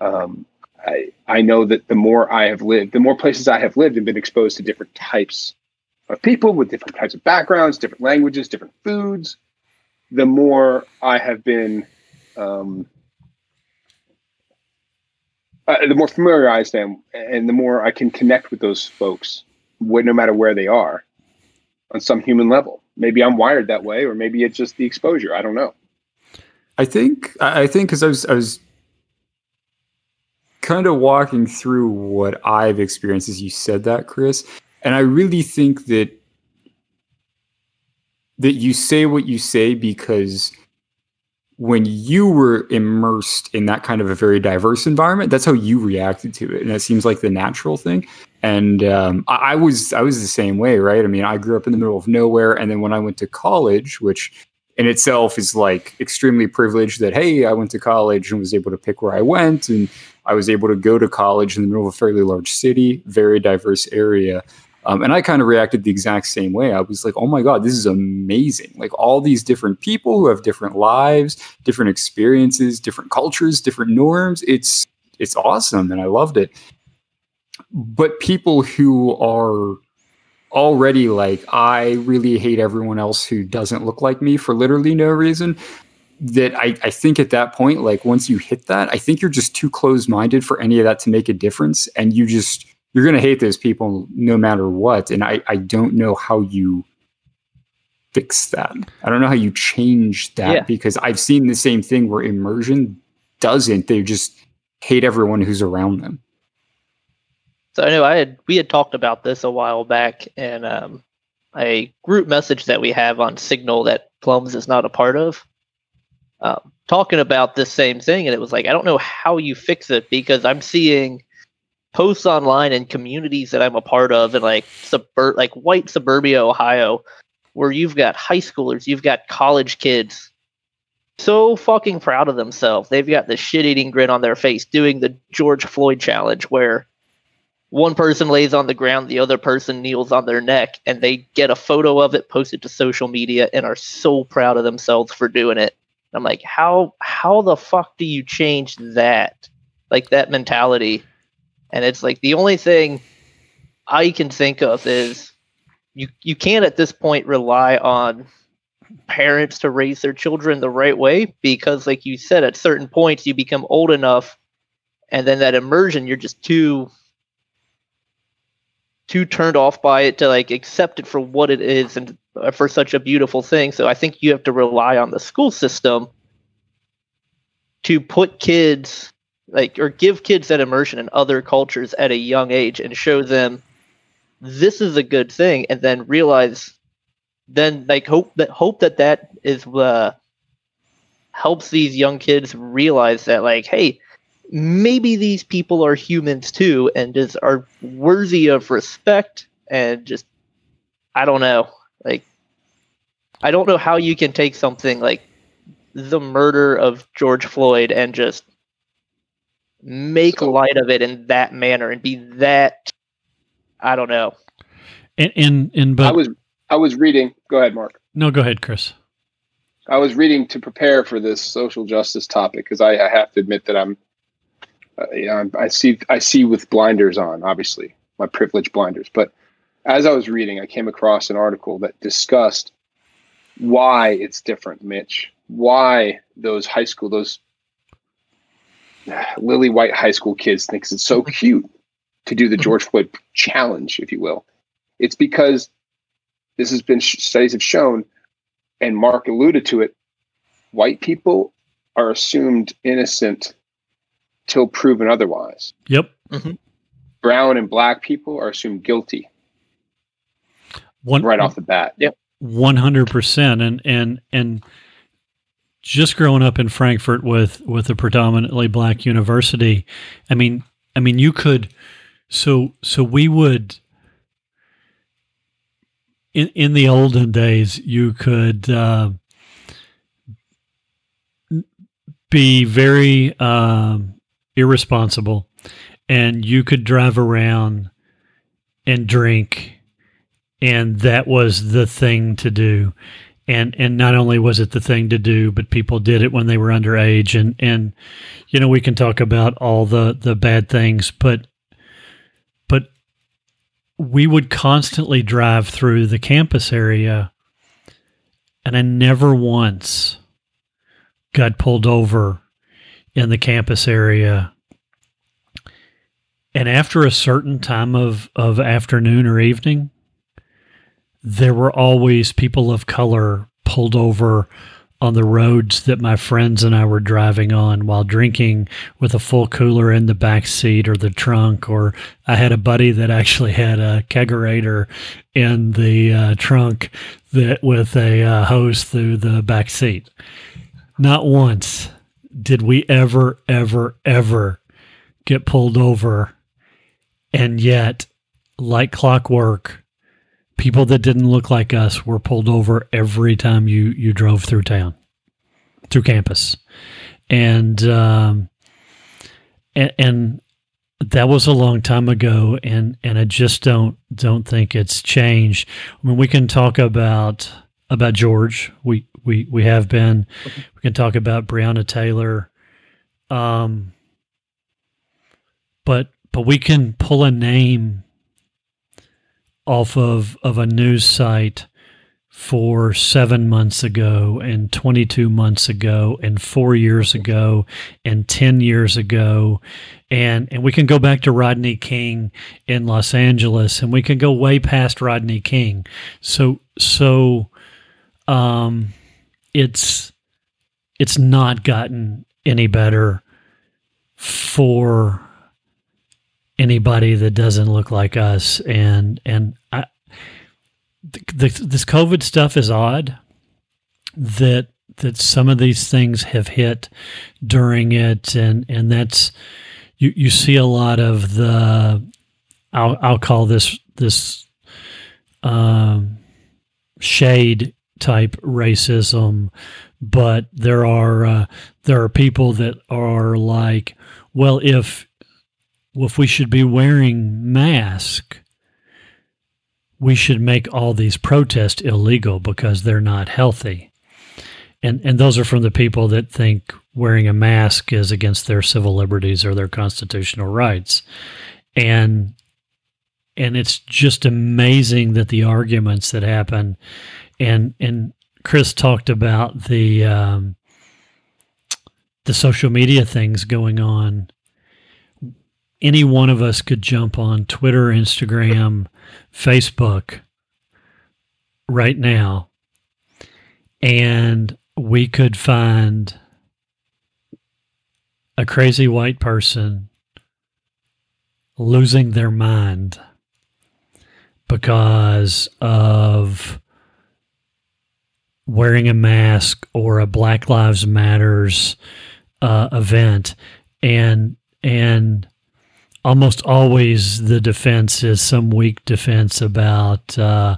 Um, I I know that the more I have lived, the more places I have lived and been exposed to different types of people with different types of backgrounds, different languages, different foods, the more I have been, um, uh, the more familiarized I am, and the more I can connect with those folks, no matter where they are, on some human level maybe I'm wired that way, or maybe it's just the exposure. I don't know. I think I think because I was I was kind of walking through what I've experienced as you said that, Chris, and I really think that that you say what you say because when you were immersed in that kind of a very diverse environment, that's how you reacted to it, and it seems like the natural thing. And um, I, I, was I was the same way, right? I mean, I grew up in the middle of nowhere, and then when I went to college, which in itself is like extremely privileged that hey, I went to college and was able to pick where I went, and I was able to go to college in the middle of a fairly large city, very diverse area. Um, and I kind of reacted the exact same way. I was like, oh my God, this is amazing. Like all these different people who have different lives, different experiences, different cultures, different norms. It's it's awesome and I loved it. But people who are already like, I really hate everyone else who doesn't look like me for literally no reason. That I, I think at that point, like once you hit that, I think you're just too close minded for any of that to make a difference. And you just you're going to hate those people no matter what. And I, I don't know how you fix that. I don't know how you change that yeah. because I've seen the same thing where immersion doesn't. They just hate everyone who's around them. So I know I had we had talked about this a while back and um, a group message that we have on Signal that Plums is not a part of. Um, talking about this same thing, and it was like I don't know how you fix it because I'm seeing posts online and communities that I'm a part of in like suburb like white suburbia Ohio where you've got high schoolers, you've got college kids so fucking proud of themselves. They've got the shit eating grin on their face doing the George Floyd challenge where one person lays on the ground, the other person kneels on their neck, and they get a photo of it, posted to social media, and are so proud of themselves for doing it. I'm like, how how the fuck do you change that? Like that mentality and it's like the only thing I can think of is you you can't at this point rely on parents to raise their children the right way because like you said at certain points you become old enough and then that immersion you're just too too turned off by it to like accept it for what it is and for such a beautiful thing. So I think you have to rely on the school system to put kids like or give kids that immersion in other cultures at a young age and show them this is a good thing and then realize then like hope that hope that that is uh helps these young kids realize that like hey maybe these people are humans too and just are worthy of respect and just i don't know like i don't know how you can take something like the murder of george floyd and just make So- light of it in that manner and be that i don't know And and, and but I was I was reading. Go ahead, Mark. no, go ahead, Chris. I was reading to prepare for this social justice topic because I, I have to admit that I'm, uh, you know, I'm- I see I see with blinders on, obviously my privilege blinders. But as I was reading, I came across an article that discussed why it's different, Mitch. Why those high school those lily white high school kids thinks it's so mm-hmm. cute to do the mm-hmm. George Floyd challenge, if you will. It's because this has been studies have shown and Mark alluded to it, white people are assumed innocent till proven otherwise. Yep. Mm-hmm. Brown and black people are assumed guilty One right off the bat. Yep. One hundred percent, and and and just growing up in Frankfort with with a predominantly black university, I mean, I mean, you could, so so we would. In, in the olden days, you could uh, be very um, irresponsible, and you could drive around and drink and that was the thing to do and and not only was it the thing to do but people did it when they were underage. And and you know we can talk about all the the bad things but but we would constantly drive through the campus area and I never once got pulled over in the campus area. And after a certain time of of afternoon or evening there were always people of color pulled over on the roads that my friends and I were driving on while drinking with a full cooler in the back seat or the trunk or I had a buddy that actually had a kegerator in the uh, trunk that with a uh, hose through the back seat. Not once did we ever ever ever get pulled over and yet like clockwork people that didn't look like us were pulled over every time you you drove through town through campus. And um and, and that was a long time ago and and I just don't don't think it's changed. I mean we can talk about about George. We we we have been. We can talk about Breonna Taylor. Um but but we can pull a name off of of a news site for seven months ago and 22 months ago and four years ago and 10 years ago. And and we can go back to rodney king in los angeles and we can go way past rodney king. So so um it's it's not gotten any better for anybody that doesn't look like us. And and I this covid stuff is odd that that some of these things have hit during it. And and that's you you see a lot of the I'll I'll call this this um shade type racism. But there are uh, there are people that are like well if well, if we should be wearing masks, we should make all these protests illegal because they're not healthy. And and those are from the people that think wearing a mask is against their civil liberties or their constitutional rights. And and it's just amazing that the arguments that happen and and Chris talked about the um, the social media things going on any one of us could jump on Twitter, Instagram, Facebook, right now and we could find a crazy white person losing their mind because of wearing a mask or a Black Lives Matters uh, event, and and almost always the defense is some weak defense about uh,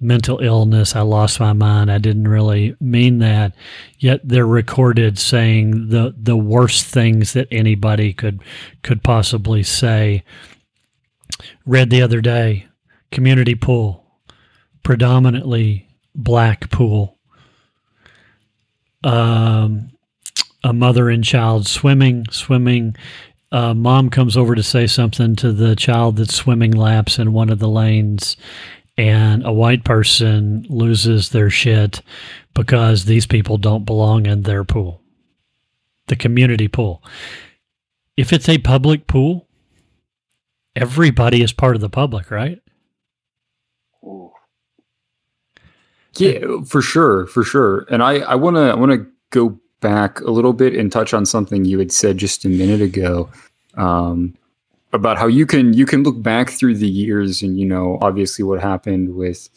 mental illness. I lost my mind. I didn't really mean that. Yet they're recorded saying the the worst things that anybody could could possibly say. Read the other day, community pool, predominantly black pool. Um, a mother and child swimming, swimming. Uh, mom comes over to say something to the child that's swimming laps in one of the lanes, and a white person loses their shit because these people don't belong in their pool, the community pool. If it's a public pool, everybody is part of the public, right? Yeah, for sure, for sure. And I, I want to, I want to go back a little bit and touch on something you had said just a minute ago. Um, about how you can you can look back through the years and you know obviously what happened with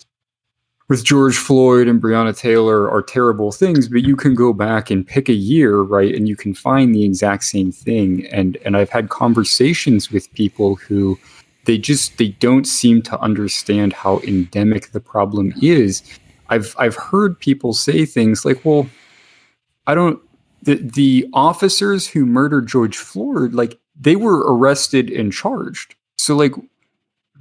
with George Floyd and Breonna Taylor are terrible things, but you can go back and pick a year, right, and you can find the exact same thing. And and I've had conversations with people who they just they don't seem to understand how endemic the problem is. I've I've heard people say things like, "Well, I don't." The the officers who murdered George Floyd, like they were arrested and charged. So like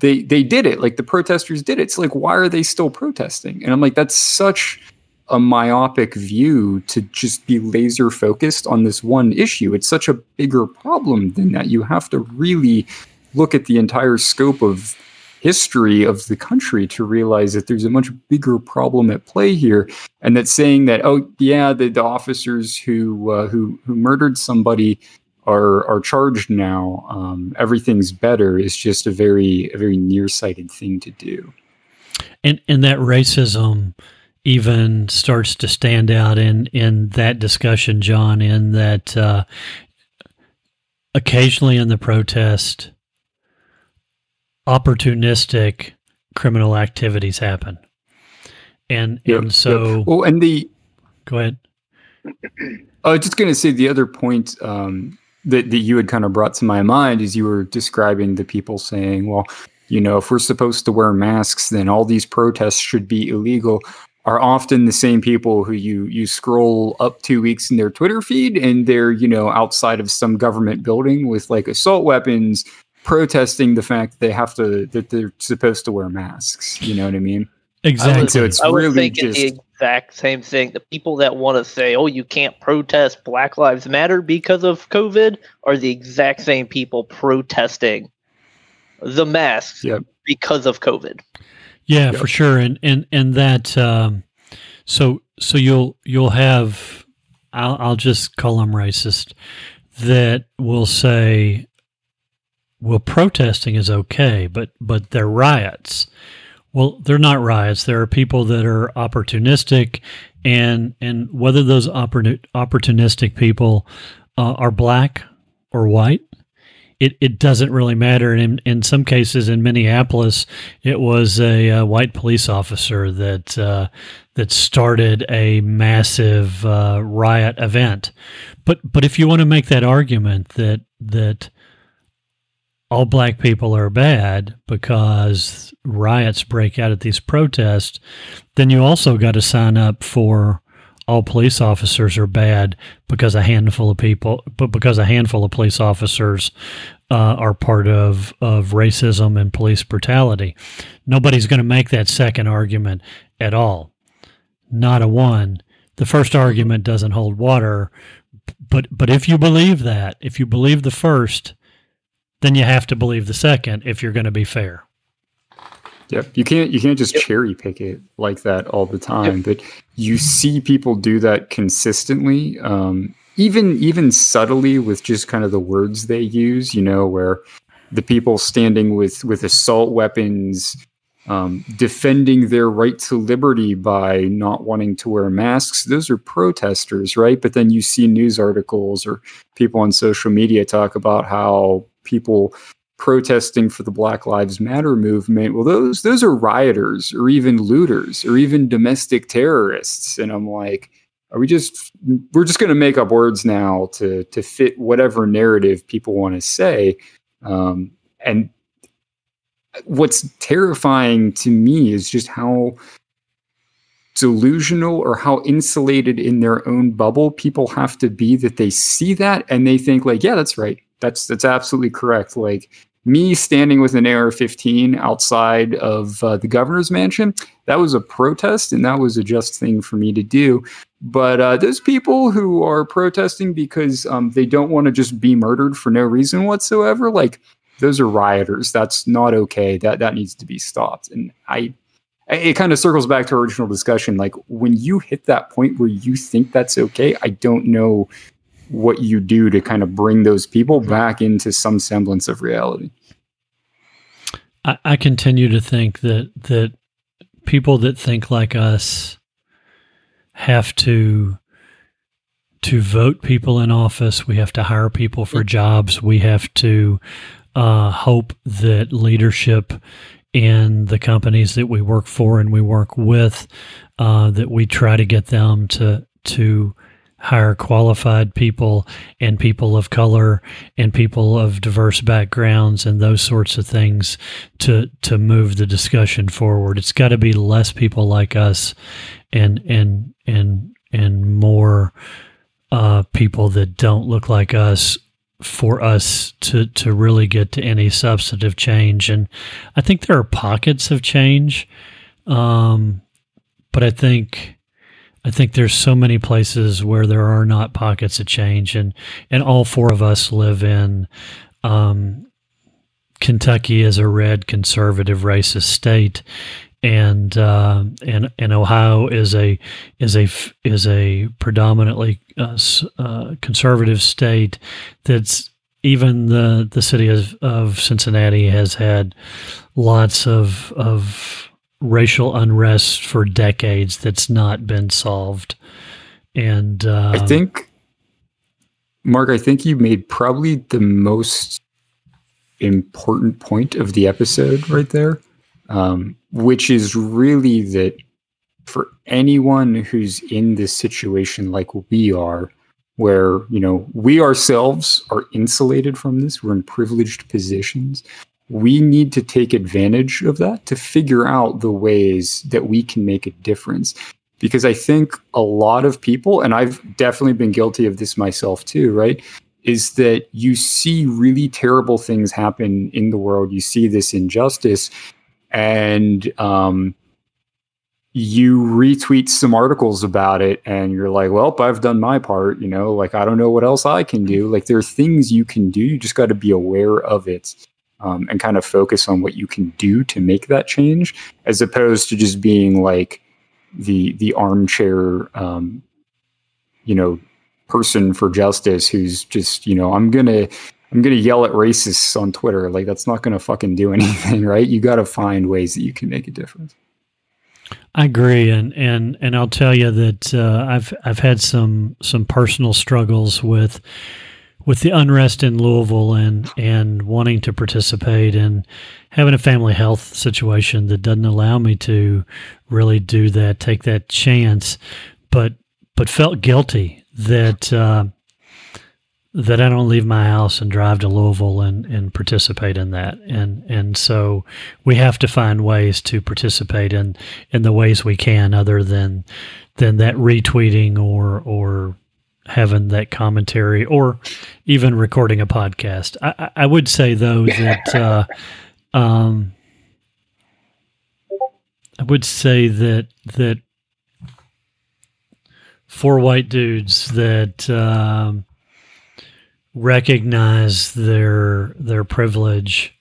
they they did it. Like the protesters did it. It's like why are they still protesting? And I'm like that's such a myopic view to just be laser focused on this one issue. It's such a bigger problem than that. You have to really look at the entire scope of history of the country to realize that there's a much bigger problem at play here, and that saying that oh yeah the, the officers who uh, who who murdered somebody are are charged now, um, everything's better is just a very a very nearsighted thing to do. And and that racism even starts to stand out in in that discussion, John. In that uh, occasionally in the protest, opportunistic criminal activities happen, and Yep, and so yep. well, and the go ahead. I was just going to say the other point um, that, that you had kind of brought to my mind is you were describing the people saying, well, you know, if we're supposed to wear masks, then all these protests should be illegal. Are often the same people who you you scroll up two weeks in their Twitter feed, and they're you know outside of some government building with like assault weapons, protesting the fact that they have to that they're supposed to wear masks. You know what I mean? Exactly. So it's I was really thinking just the exact same thing. The people that want to say, "Oh, you can't protest Black Lives Matter because of COVID," are the exact same people protesting the masks Yep. because of COVID. Yeah, Yep. for sure, and and and that. Um, so so you'll you'll have. I'll I'll just call them racist. That will say, well, protesting is okay, but but they're riots. Well, they're not riots. There are people that are opportunistic, and and whether those opportun- opportunistic people uh, are black or white, it, it doesn't really matter. And in, in some cases, in Minneapolis, it was a, uh white police officer that uh, that started a massive uh, riot event. But but if you want to make that argument that that all black people are bad because riots break out at these protests, then you also got to sign up for all police officers are bad because a handful of people, but because a handful of police officers uh, are part of of racism and police brutality. Nobody's going to make that second argument at all. Not a one. The first argument doesn't hold water. But but if you believe that, if you believe the first, then you have to believe the second if you're going to be fair. Yep. You can't you can't just cherry pick it like that all the time. But you see people do that consistently. Um, even even subtly with just kind of the words they use, you know, where the people standing with with assault weapons um, defending their right to liberty by not wanting to wear masks. Those are protesters, right? But then you see news articles or people on social media talk about how people protesting for the Black Lives Matter movement. Well, those those are rioters or even looters or even domestic terrorists. And I'm like, are we just we're just going to make up words now to to fit whatever narrative people want to say? Um, and what's terrifying to me is just how delusional or how insulated in their own bubble people have to be that they see that and they think like yeah that's right that's that's absolutely correct like me standing with an AR-15 outside of uh, the governor's mansion that was a protest and that was a just thing for me to do but uh, those people who are protesting because um, they don't want to just be murdered for no reason whatsoever like those are rioters. That's not okay. That that needs to be stopped. And I it kind of circles back to our original discussion. Like when you hit that point where you think that's okay, I don't know what you do to kind of bring those people back into some semblance of reality. I, I continue to think that that people that think like us have to to vote people in office. We have to hire people for jobs. We have to uh, hope that leadership in the companies that we work for and we work with, uh, that we try to get them to to hire qualified people and people of color and people of diverse backgrounds and those sorts of things to to move the discussion forward. It's got to be less people like us and and and and more uh, people that don't look like us for us to to really get to any substantive change. And I think there are pockets of change, um, but I think I think there's so many places where there are not pockets of change, and and all four of us live in. Um, Kentucky is a red conservative racist state, and uh, and and Ohio is a is a is a predominantly uh, uh, conservative state. That's even the the city of, of Cincinnati has had lots of of racial unrest for decades that's not been solved. And uh, I um, think, Mark, I think you made probably the most important point of the episode right there um, which is really that for anyone who's in this situation like we are, where you know we ourselves are insulated from this, we're in privileged positions. We need to take advantage of that to figure out the ways that we can make a difference. Because I think a lot of people, and I've definitely been guilty of this myself too, right? Is that you see really terrible things happen in the world, you see this injustice, and um, you retweet some articles about it and you're like well i've done my part you know like i don't know what else i can do like there are things you can do you just got to be aware of it um, and kind of focus on what you can do to make that change as opposed to just being like the the armchair um, you know person for justice who's just you know i'm gonna I'm gonna yell at racists on Twitter. Like that's not gonna fucking do <laughs> anything, right? You got to find ways that you can make a difference. I agree, and and and I'll tell you that uh, I've I've had some some personal struggles with with the unrest in Louisville and and wanting to participate and having a family health situation that doesn't allow me to really do that, take that chance, but but felt guilty that. Uh, that I don't leave my house and drive to Louisville and, and participate in that. And and so we have to find ways to participate in, in the ways we can other than than that retweeting or or having that commentary or even recording a podcast. I, I would say though <laughs> that uh, um, I would say that that four white dudes that um, recognize their their privilege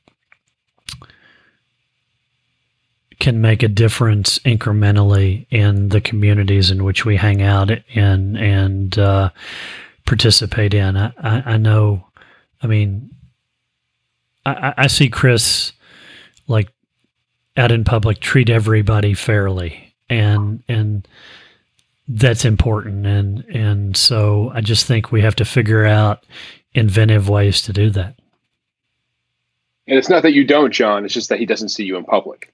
can make a difference incrementally in the communities in which we hang out in and uh, participate in. I, I, I, know, I mean, I, I see Chris like out in public treat everybody fairly, and and that's important. And and so I just think we have to figure out inventive ways to do that. And it's not that you don't, John. It's just that he doesn't see you in public.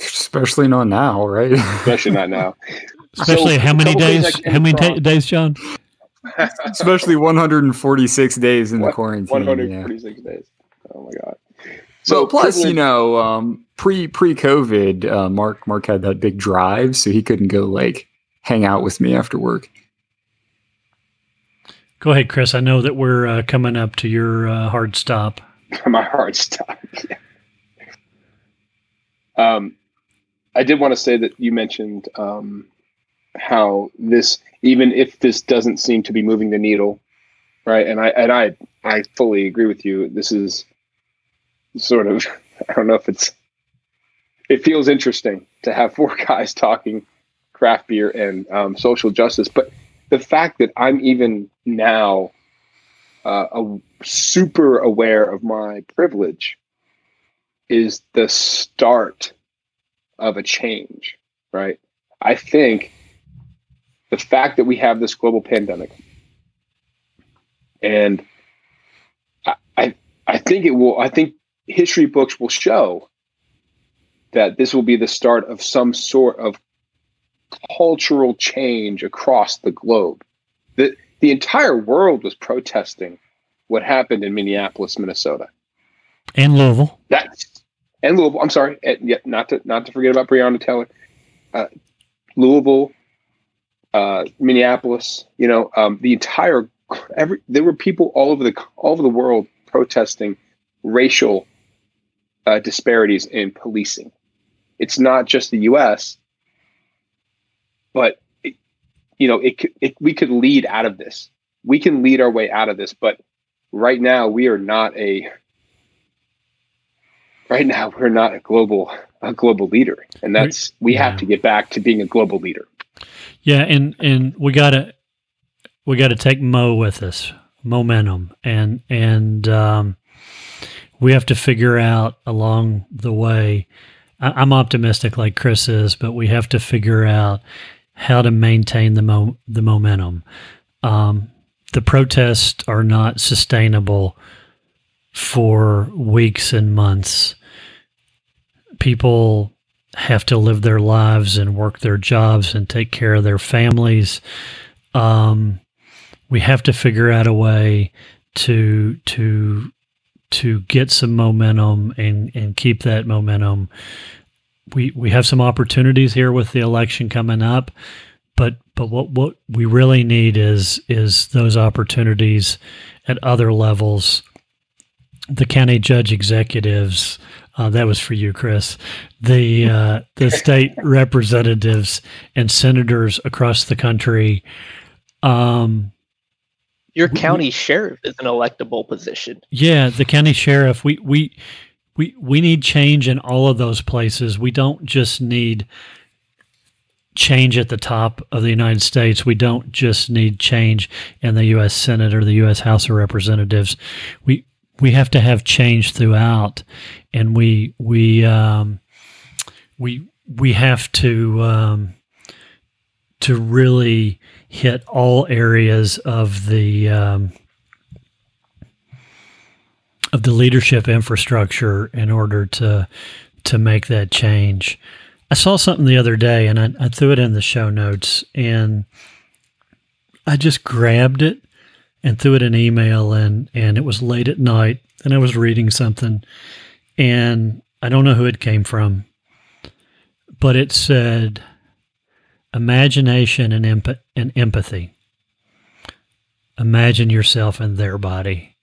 Especially not now, right? Especially not now. <laughs> Especially so, how many days? How many ta- days, John? Especially 146 days in the quarantine. 146 yeah. days. Oh my god. So well, plus, you know, um, pre pre COVID, uh, Mark Mark had that big drive, so he couldn't go like hang out with me after work. Go ahead, Chris. I know that we're uh, coming up to your uh, hard stop. <laughs> My hard stop. Yeah. Um, I did want to say that you mentioned um, how this, even if this doesn't seem to be moving the needle, right? And I and I I fully agree with you. This is sort of <laughs> I don't know if it's it feels interesting to have four <laughs> guys talking craft beer and um, social justice, but the fact that I'm even now uh, a, super aware of my privilege is the start of a change, right? I think the fact that we have this global pandemic and I, I, I think it will, I think history books will show that this will be the start of some sort of cultural change across the globe. The, the entire world was protesting what happened in Minneapolis, Minnesota, and Louisville. That's and Louisville. I'm sorry, and not to not to forget about Breonna Taylor, uh, Louisville, uh, Minneapolis. You know, um, the entire every there were people all over the all over the world protesting racial uh, disparities in policing. It's not just the U.S., but it, you know, it, it we could lead out of this. We can lead our way out of this, but right now we are not a right now we're not a global a global leader, and that's we yeah. have to get back to being a global leader. Yeah, and and we gotta we gotta take Mo with us, momentum, and and um, we have to figure out along the way. I, am optimistic, like Chris is, but we have to figure out how to maintain the mo- the momentum. Um, the protests are not sustainable for weeks and months. People have to live their lives and work their jobs and take care of their families. Um, we have to figure out a way to to to get some momentum and and keep that momentum. We we have some opportunities here with the election coming up, but but what what we really need is is those opportunities at other levels. The county judge executives. Uh, that was for you, Chris. The uh, the <laughs> state representatives and senators across the country. Um, your county we, sheriff is an electable position. Yeah, the county sheriff. We we we we need change in all of those places. We don't just need change at the top of the United States. We don't just need change in the U.S. Senate or the U.S. House of Representatives. We we have to have change throughout, and we we um, we we have to um, to really hit all areas of the um, of the leadership infrastructure in order to to make that change. I saw something the other day and I, I threw it in the show notes and I just grabbed it and threw it in email and and it was late at night and I was reading something and I don't know who it came from, but it said imagination and, emp- and empathy. Imagine yourself in their body,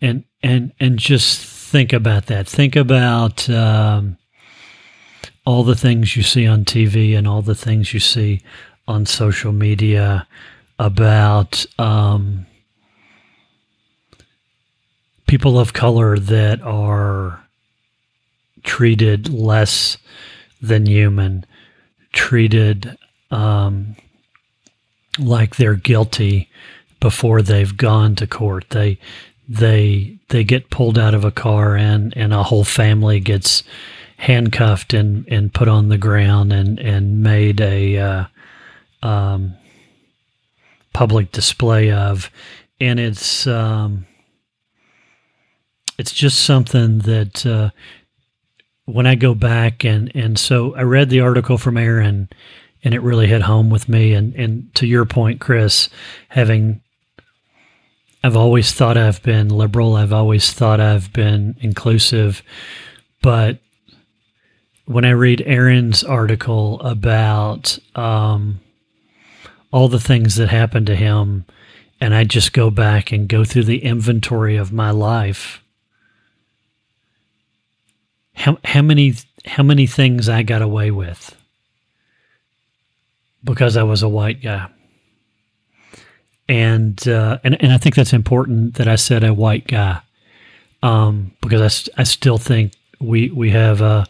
and and and just think about that. Think about um, all the things you see on TV and all the things you see on social media about um, people of color that are treated less than human, treated um, like they're guilty before they've gone to court. They they they get pulled out of a car and and a whole family gets handcuffed and, and put on the ground and, and made a uh, um, public display of. And it's um, it's just something that uh, when I go back and and so I read the article from Aaron and it really hit home with me. And and to your point Chris having I've always thought I've been liberal. I've always thought I've been inclusive. But when I read Aaron's article about um, all the things that happened to him and I just go back and go through the inventory of my life how how many how many things I got away with because I was a white guy. And uh, and and I think that's important that I said a white guy um, because I, I still think we we have a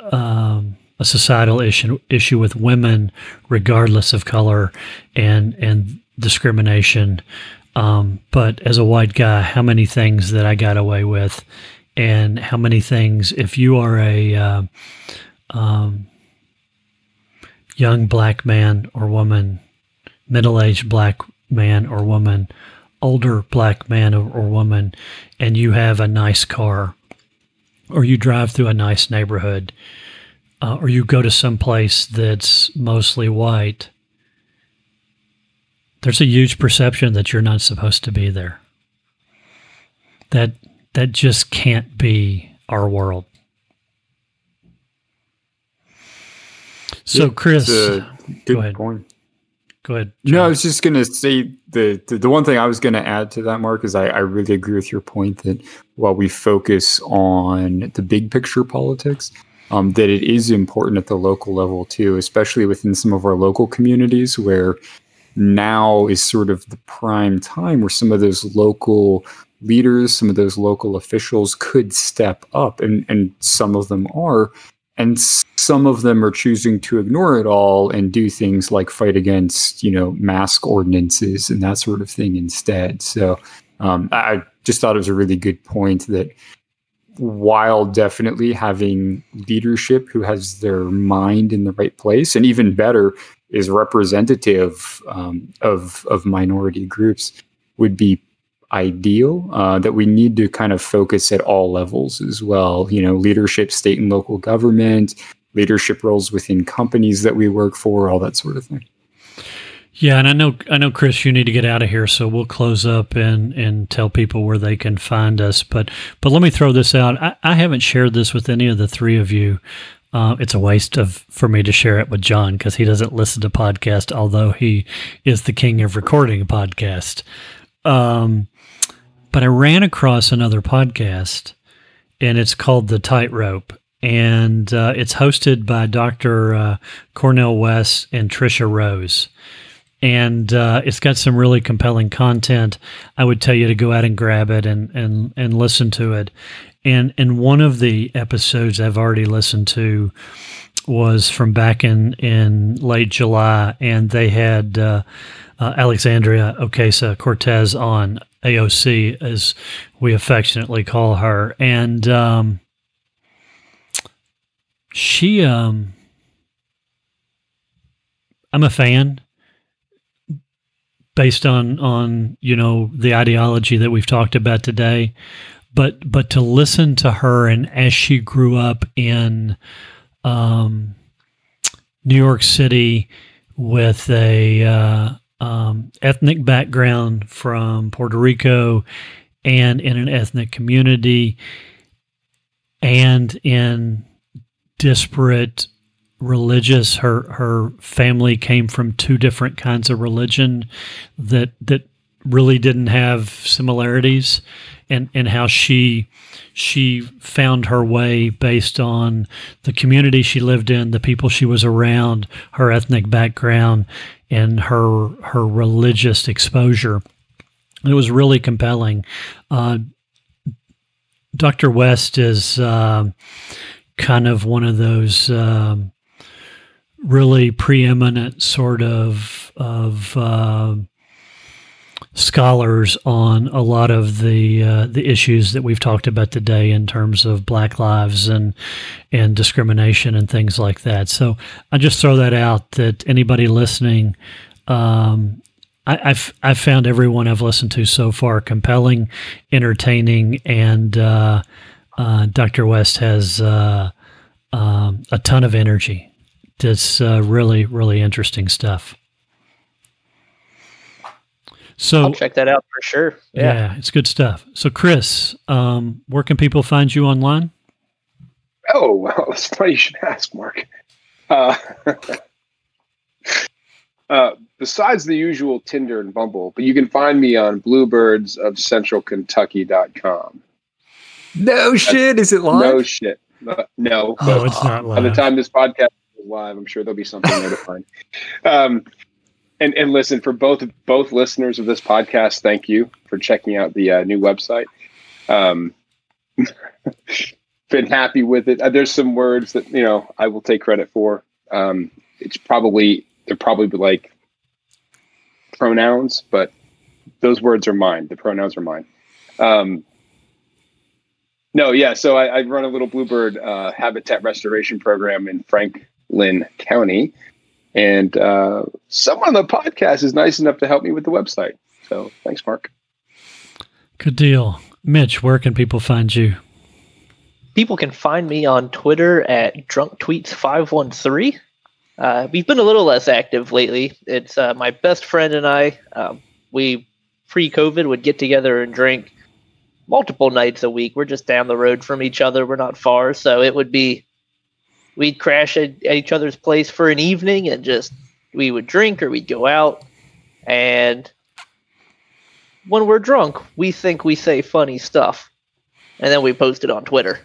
um, a societal issue issue with women regardless of color and and discrimination. Um, but as a white guy, how many things that I got away with and how many things, if you are a uh, um, young black man or woman, middle aged black man or woman, older black man or, or woman, and you have a nice car, or you drive through a nice neighborhood, uh, or you go to some place that's mostly white, there's a huge perception that you're not supposed to be there. That that just can't be our world. So, Chris, good go ahead. point. Go ahead. No, I was just going to say the, the the one thing I was going to add to that, Mark, is I, I really agree with your point that while we focus on the big picture politics, um, that it is important at the local level too, especially within some of our local communities where now is sort of the prime time where some of those local leaders, some of those local officials could step up, and and some of them are, and some of them are choosing to ignore it all and do things like fight against you know mask ordinances and that sort of thing instead. So um, I just thought it was a really good point that while definitely having leadership who has their mind in the right place, and even better is representative um, of of minority groups, would be ideal uh, that we need to kind of focus at all levels as well you know leadership state and local government leadership roles within companies that we work for all that sort of thing Yeah, and I know I know Chris, you need to get out of here, so we'll close up and and tell people where they can find us. But but let me throw this out. I, I haven't shared this with any of the three of you. Uh, it's a waste of for me to share it with John because he doesn't listen to podcast, although he is the king of recording a podcast. Um, but I ran across another podcast, and it's called The Tightrope, and uh, it's hosted by Dr. Uh, Cornel West and Tricia Rose and uh, it's got some really compelling content. I would tell you to go out and grab it and and and listen to it. And and one of the episodes I've already listened to was from back in in late July, and they had uh, Alexandria Ocasio Cortez on AOC, as we affectionately call her, and um, she. Um, I'm a fan based on on you know the ideology that we've talked about today but but to listen to her and as she grew up in um, New York City with a uh, um, ethnic background from Puerto Rico and in an ethnic community and in disparate religious her her family came from two different kinds of religion that that really didn't have similarities and and how she she found her way based on the community she lived in the people she was around her ethnic background and her her religious exposure. It was really compelling. Uh, dr west is uh, kind of one of those um, really preeminent sort of of uh, scholars on a lot of the uh, the issues that we've talked about today in terms of Black lives and and discrimination and things like that. So I just throw that out that anybody listening. Um, I, have I've found everyone I've listened to so far compelling, entertaining, and uh, uh, Dr. West has uh, um, a ton of energy. It's uh, really really interesting stuff. So I'll check that out for sure. Yeah, yeah it's good stuff. So, Chris, um, where can people find you online? Oh, well, <laughs> it's funny you should ask, Mark. Uh, <laughs> uh, besides the usual Tinder and Bumble, but you can find me on bluebirds of centralkentucky.com. No shit. Is it live? No shit. Uh, no. Oh, it's not live. By the time this podcast is live, I'm sure there'll be something there to find. <laughs> Um, and and listen for both both listeners of this podcast thank you for checking out the uh, new website. Um <laughs> been happy with it. Uh, there's some words that you know i will take credit for. Um it's probably they're probably like pronouns but those words are mine. The pronouns are mine. Um no yeah so i, I run a little bluebird uh, habitat restoration program in franklin county and uh, someone on the podcast is nice enough to help me with the website. So thanks, Mark. Good deal. Mitch, where can people find you? People can find me on Twitter at drunktweets513. Uh, we've been a little less active lately. It's uh, my best friend and I. Um, we pre COVID would get together and drink multiple nights a week. We're just down the road from each other. We're not far, so it would be we'd crash at, at each other's place for an evening and just we would drink or we'd go out. And when we're drunk we think we say funny stuff. And then we post it on twitter.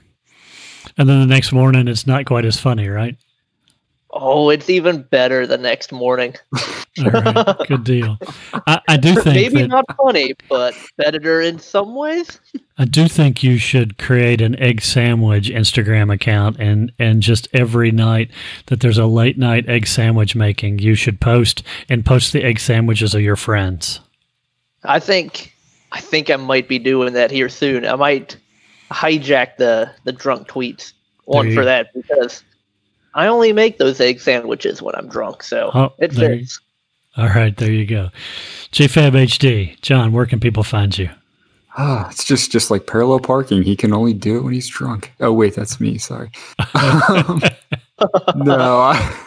And then the next morning it's not quite as funny right Oh, it's even better the next morning. <laughs> Right, good deal. I, I do think maybe that, not funny, but better in some ways. I do think you should create an egg sandwich Instagram account, and and just every night that there's a late night egg sandwich making, you should post and post the egg sandwiches of your friends. I think I think I might be doing that here soon. I might hijack the the drunk tweets one for that because I only make those egg sandwiches when I'm drunk, so oh, it fits. All right, there you go. JFab HD, John, where can people find you? Ah, it's just just like parallel parking. He can only do it when he's drunk. Oh wait, that's me. Sorry. um, <laughs> no. I,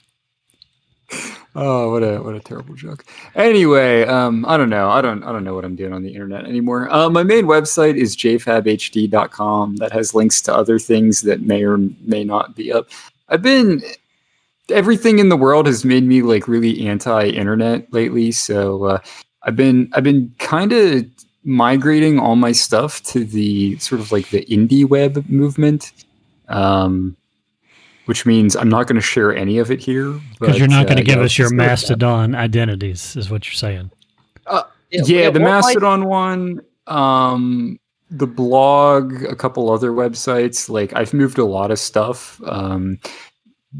oh, what a what a terrible joke. Anyway, um, I don't know. I don't I don't know what I'm doing on the internet anymore. Uh, my main website is jfabhd.com. That has links to other things that may or may not be up. I've been everything in the world has made me like really anti-internet lately. So uh, I've been I've been kind of migrating all my stuff to the sort of like the indie web movement. Um, which means I'm not going to share any of it here because you're not going to uh, give us your Mastodon identities, is what you're saying. Uh, yeah, yeah, the Mastodon one. Um, the blog, a couple other websites. Like I've moved a lot of stuff. Um,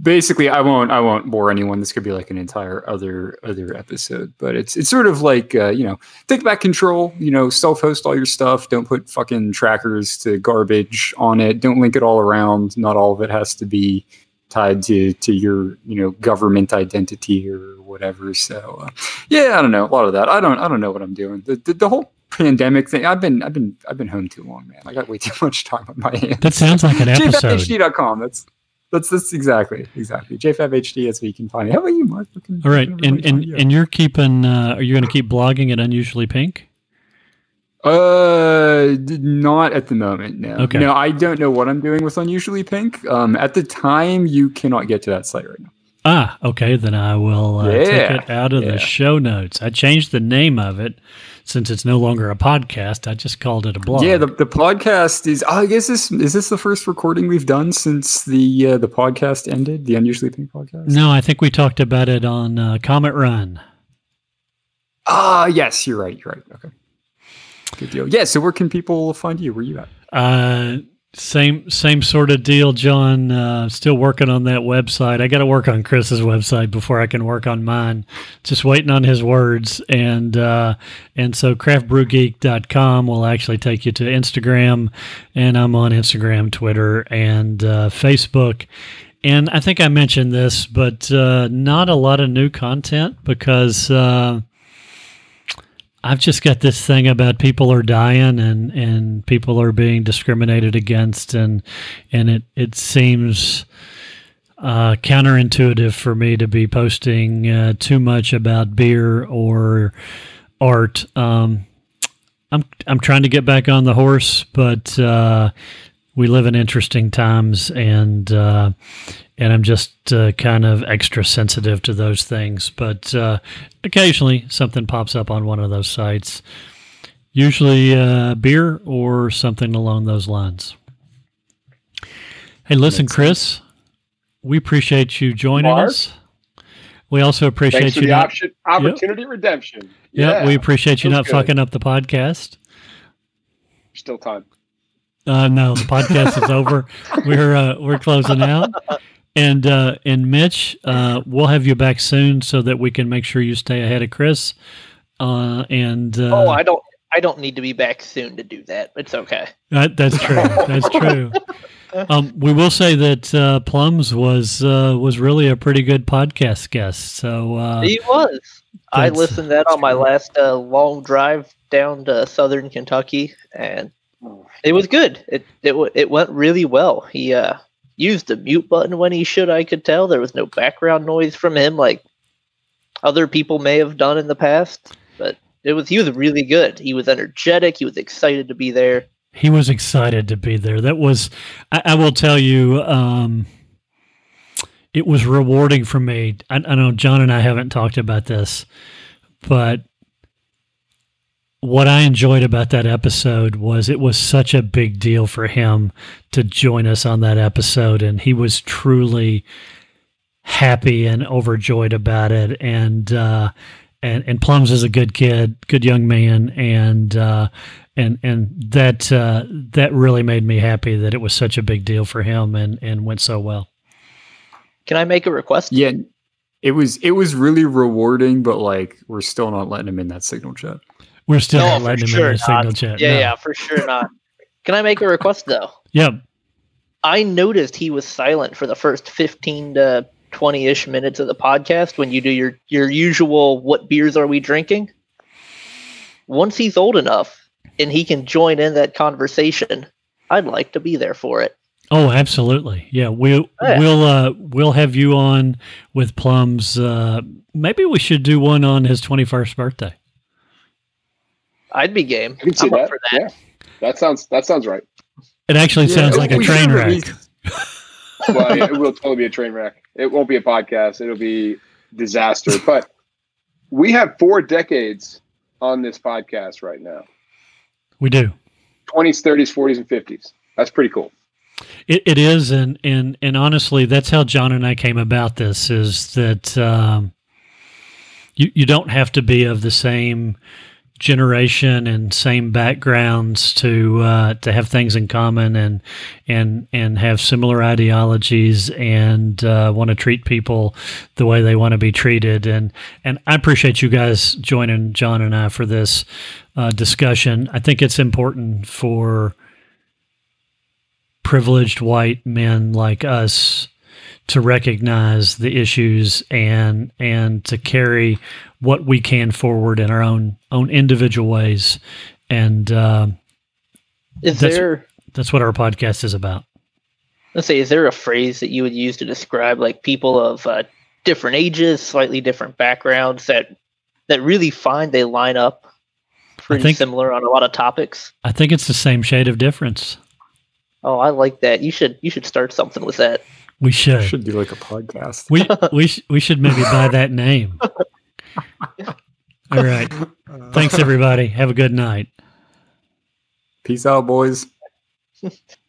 basically, I won't I won't bore anyone. This could be like an entire other other episode, but it's it's sort of like uh, you know take back control. You know, self host all your stuff. Don't put fucking trackers to garbage on it. Don't link it all around. Not all of it has to be tied to to your you know government identity or whatever so uh, yeah i don't know a lot of that i don't i don't know what i'm doing the, the, the whole pandemic thing. I've been I've been I've been home too long, man. I got way too <laughs> much time on my hands. That sounds like an <laughs> episode. JFabHD.com. That's that's that's exactly exactly JFabHD is where you can find me. How about you, Mark? Can, All right, and and you? and you're keeping. Uh, are you going to keep blogging at Unusually Pink? Uh, not at the moment. No. Okay. No, I don't know what I'm doing with Unusually Pink. Um, at the time, you cannot get to that site right now. Ah, okay. Then I will uh, yeah. take it out of yeah. the show notes. I changed the name of it since it's no longer a podcast, I just called it a blog. Yeah, the, the podcast is. Oh, I guess this is this the first recording we've done since the uh, the podcast ended, the Unusually Pink podcast. No, I think we talked about it on uh, Comet Run. Ah, yes, you're right. You're right. Okay, good deal. Yeah. So where can people find you? Where you at? Uh, Same same sort of deal, John. Uh, still working on that website. I got to work on Chris's website before I can work on mine. Just waiting on his words, and uh, and so craftbrewgeek.com will actually take you to Instagram, and I'm on Instagram, Twitter, and uh, Facebook. And I think I mentioned this, but uh, not a lot of new content because uh, I've just got this thing about people are dying and, and people are being discriminated against and and it it seems uh, counterintuitive for me to be posting uh, too much about beer or art. Um, I'm I'm trying to get back on the horse, but uh, we live in interesting times, and uh, and I'm just uh, kind of extra sensitive to those things. But uh, occasionally, something pops up on one of those sites, usually uh, beer or something along those lines. Hey, listen, Makes Chris, we appreciate you joining Mark? us. We also appreciate Thanks for you the not. option, opportunity redemption. Yeah, we appreciate you not good. fucking up the podcast. Still time. Uh, no, the podcast is over. <laughs> We're uh, we're closing out, and uh, and Mitch, uh, we'll have you back soon so that we can make sure you stay ahead of Chris. Uh, and uh, oh, I don't. I don't need to be back soon to do that. It's okay. that, that's true. That's true. <laughs> Um, we will say that uh, Plums was uh, was really a pretty good podcast guest. So uh, he was. I listened to that on my last uh, long drive down to southern Kentucky, and it was good. It it it went really well. He uh, used the mute button when he should. I could tell there was no background noise from him, like other people may have done in the past. But it was he was really good. He was energetic. He was excited to be there. He was excited to be there. That was, I, I will tell you, um, it was rewarding for me. I, I know John and I haven't talked about this, but what I enjoyed about that episode was it was such a big deal for him to join us on that episode, and he was truly happy and overjoyed about it. And uh, and and Plums is a good kid, good young man, and uh, and and that uh, that really made me happy that it was such a big deal for him and and went so well. Can I make a request? Yeah, it was it was really rewarding, but like we're still not letting him in that signal chat. We're still No, not letting him sure in the signal chat. Yeah, no. yeah, for sure not. <laughs> Can I make a request though? Yep. I noticed he was silent for the first 15 to 20 ish minutes of the podcast when you do your, your usual what beers are we drinking. Once he's old enough and he can join in that conversation, I'd like to be there for it. Oh, absolutely. Yeah, we'll Yeah. we'll uh, we'll have you on with Plums. Uh, maybe we should do one on his twenty first birthday. I'd be game. I can see I'm up that. for that. Yeah, that sounds that sounds right. It actually sounds like a train wreck. least- <laughs> <laughs> Well, it will totally be a train wreck. It won't be a podcast. It'll be disaster. <laughs> But we have four decades on this podcast right now: We do. twenties, thirties, forties, and fifties. That's pretty cool. It, it is, and and and honestly, that's how John and I came about this. Is that um, you you don't have to be of the same generation and same backgrounds to uh, to have things in common and and and have similar ideologies and uh, want to treat people the way they want to be treated. And and I appreciate you guys joining John and I for this uh, discussion. I think it's important for privileged white men like us to recognize the issues and and to carry what we can forward in our own own individual ways and uh, Is That's- there, that's what our podcast is about let's say, is there a phrase that you would use to describe like people of uh, different ages, slightly different backgrounds that that really find they line up pretty think- similar on a lot of topics? i think it's the same shade of difference Oh, I like that. You should you should start something with that. we should should be like a podcast. we <laughs> we, sh- we should maybe buy that name <laughs> <laughs> all right. Thanks everybody. Have a good night. Peace out, boys. <laughs>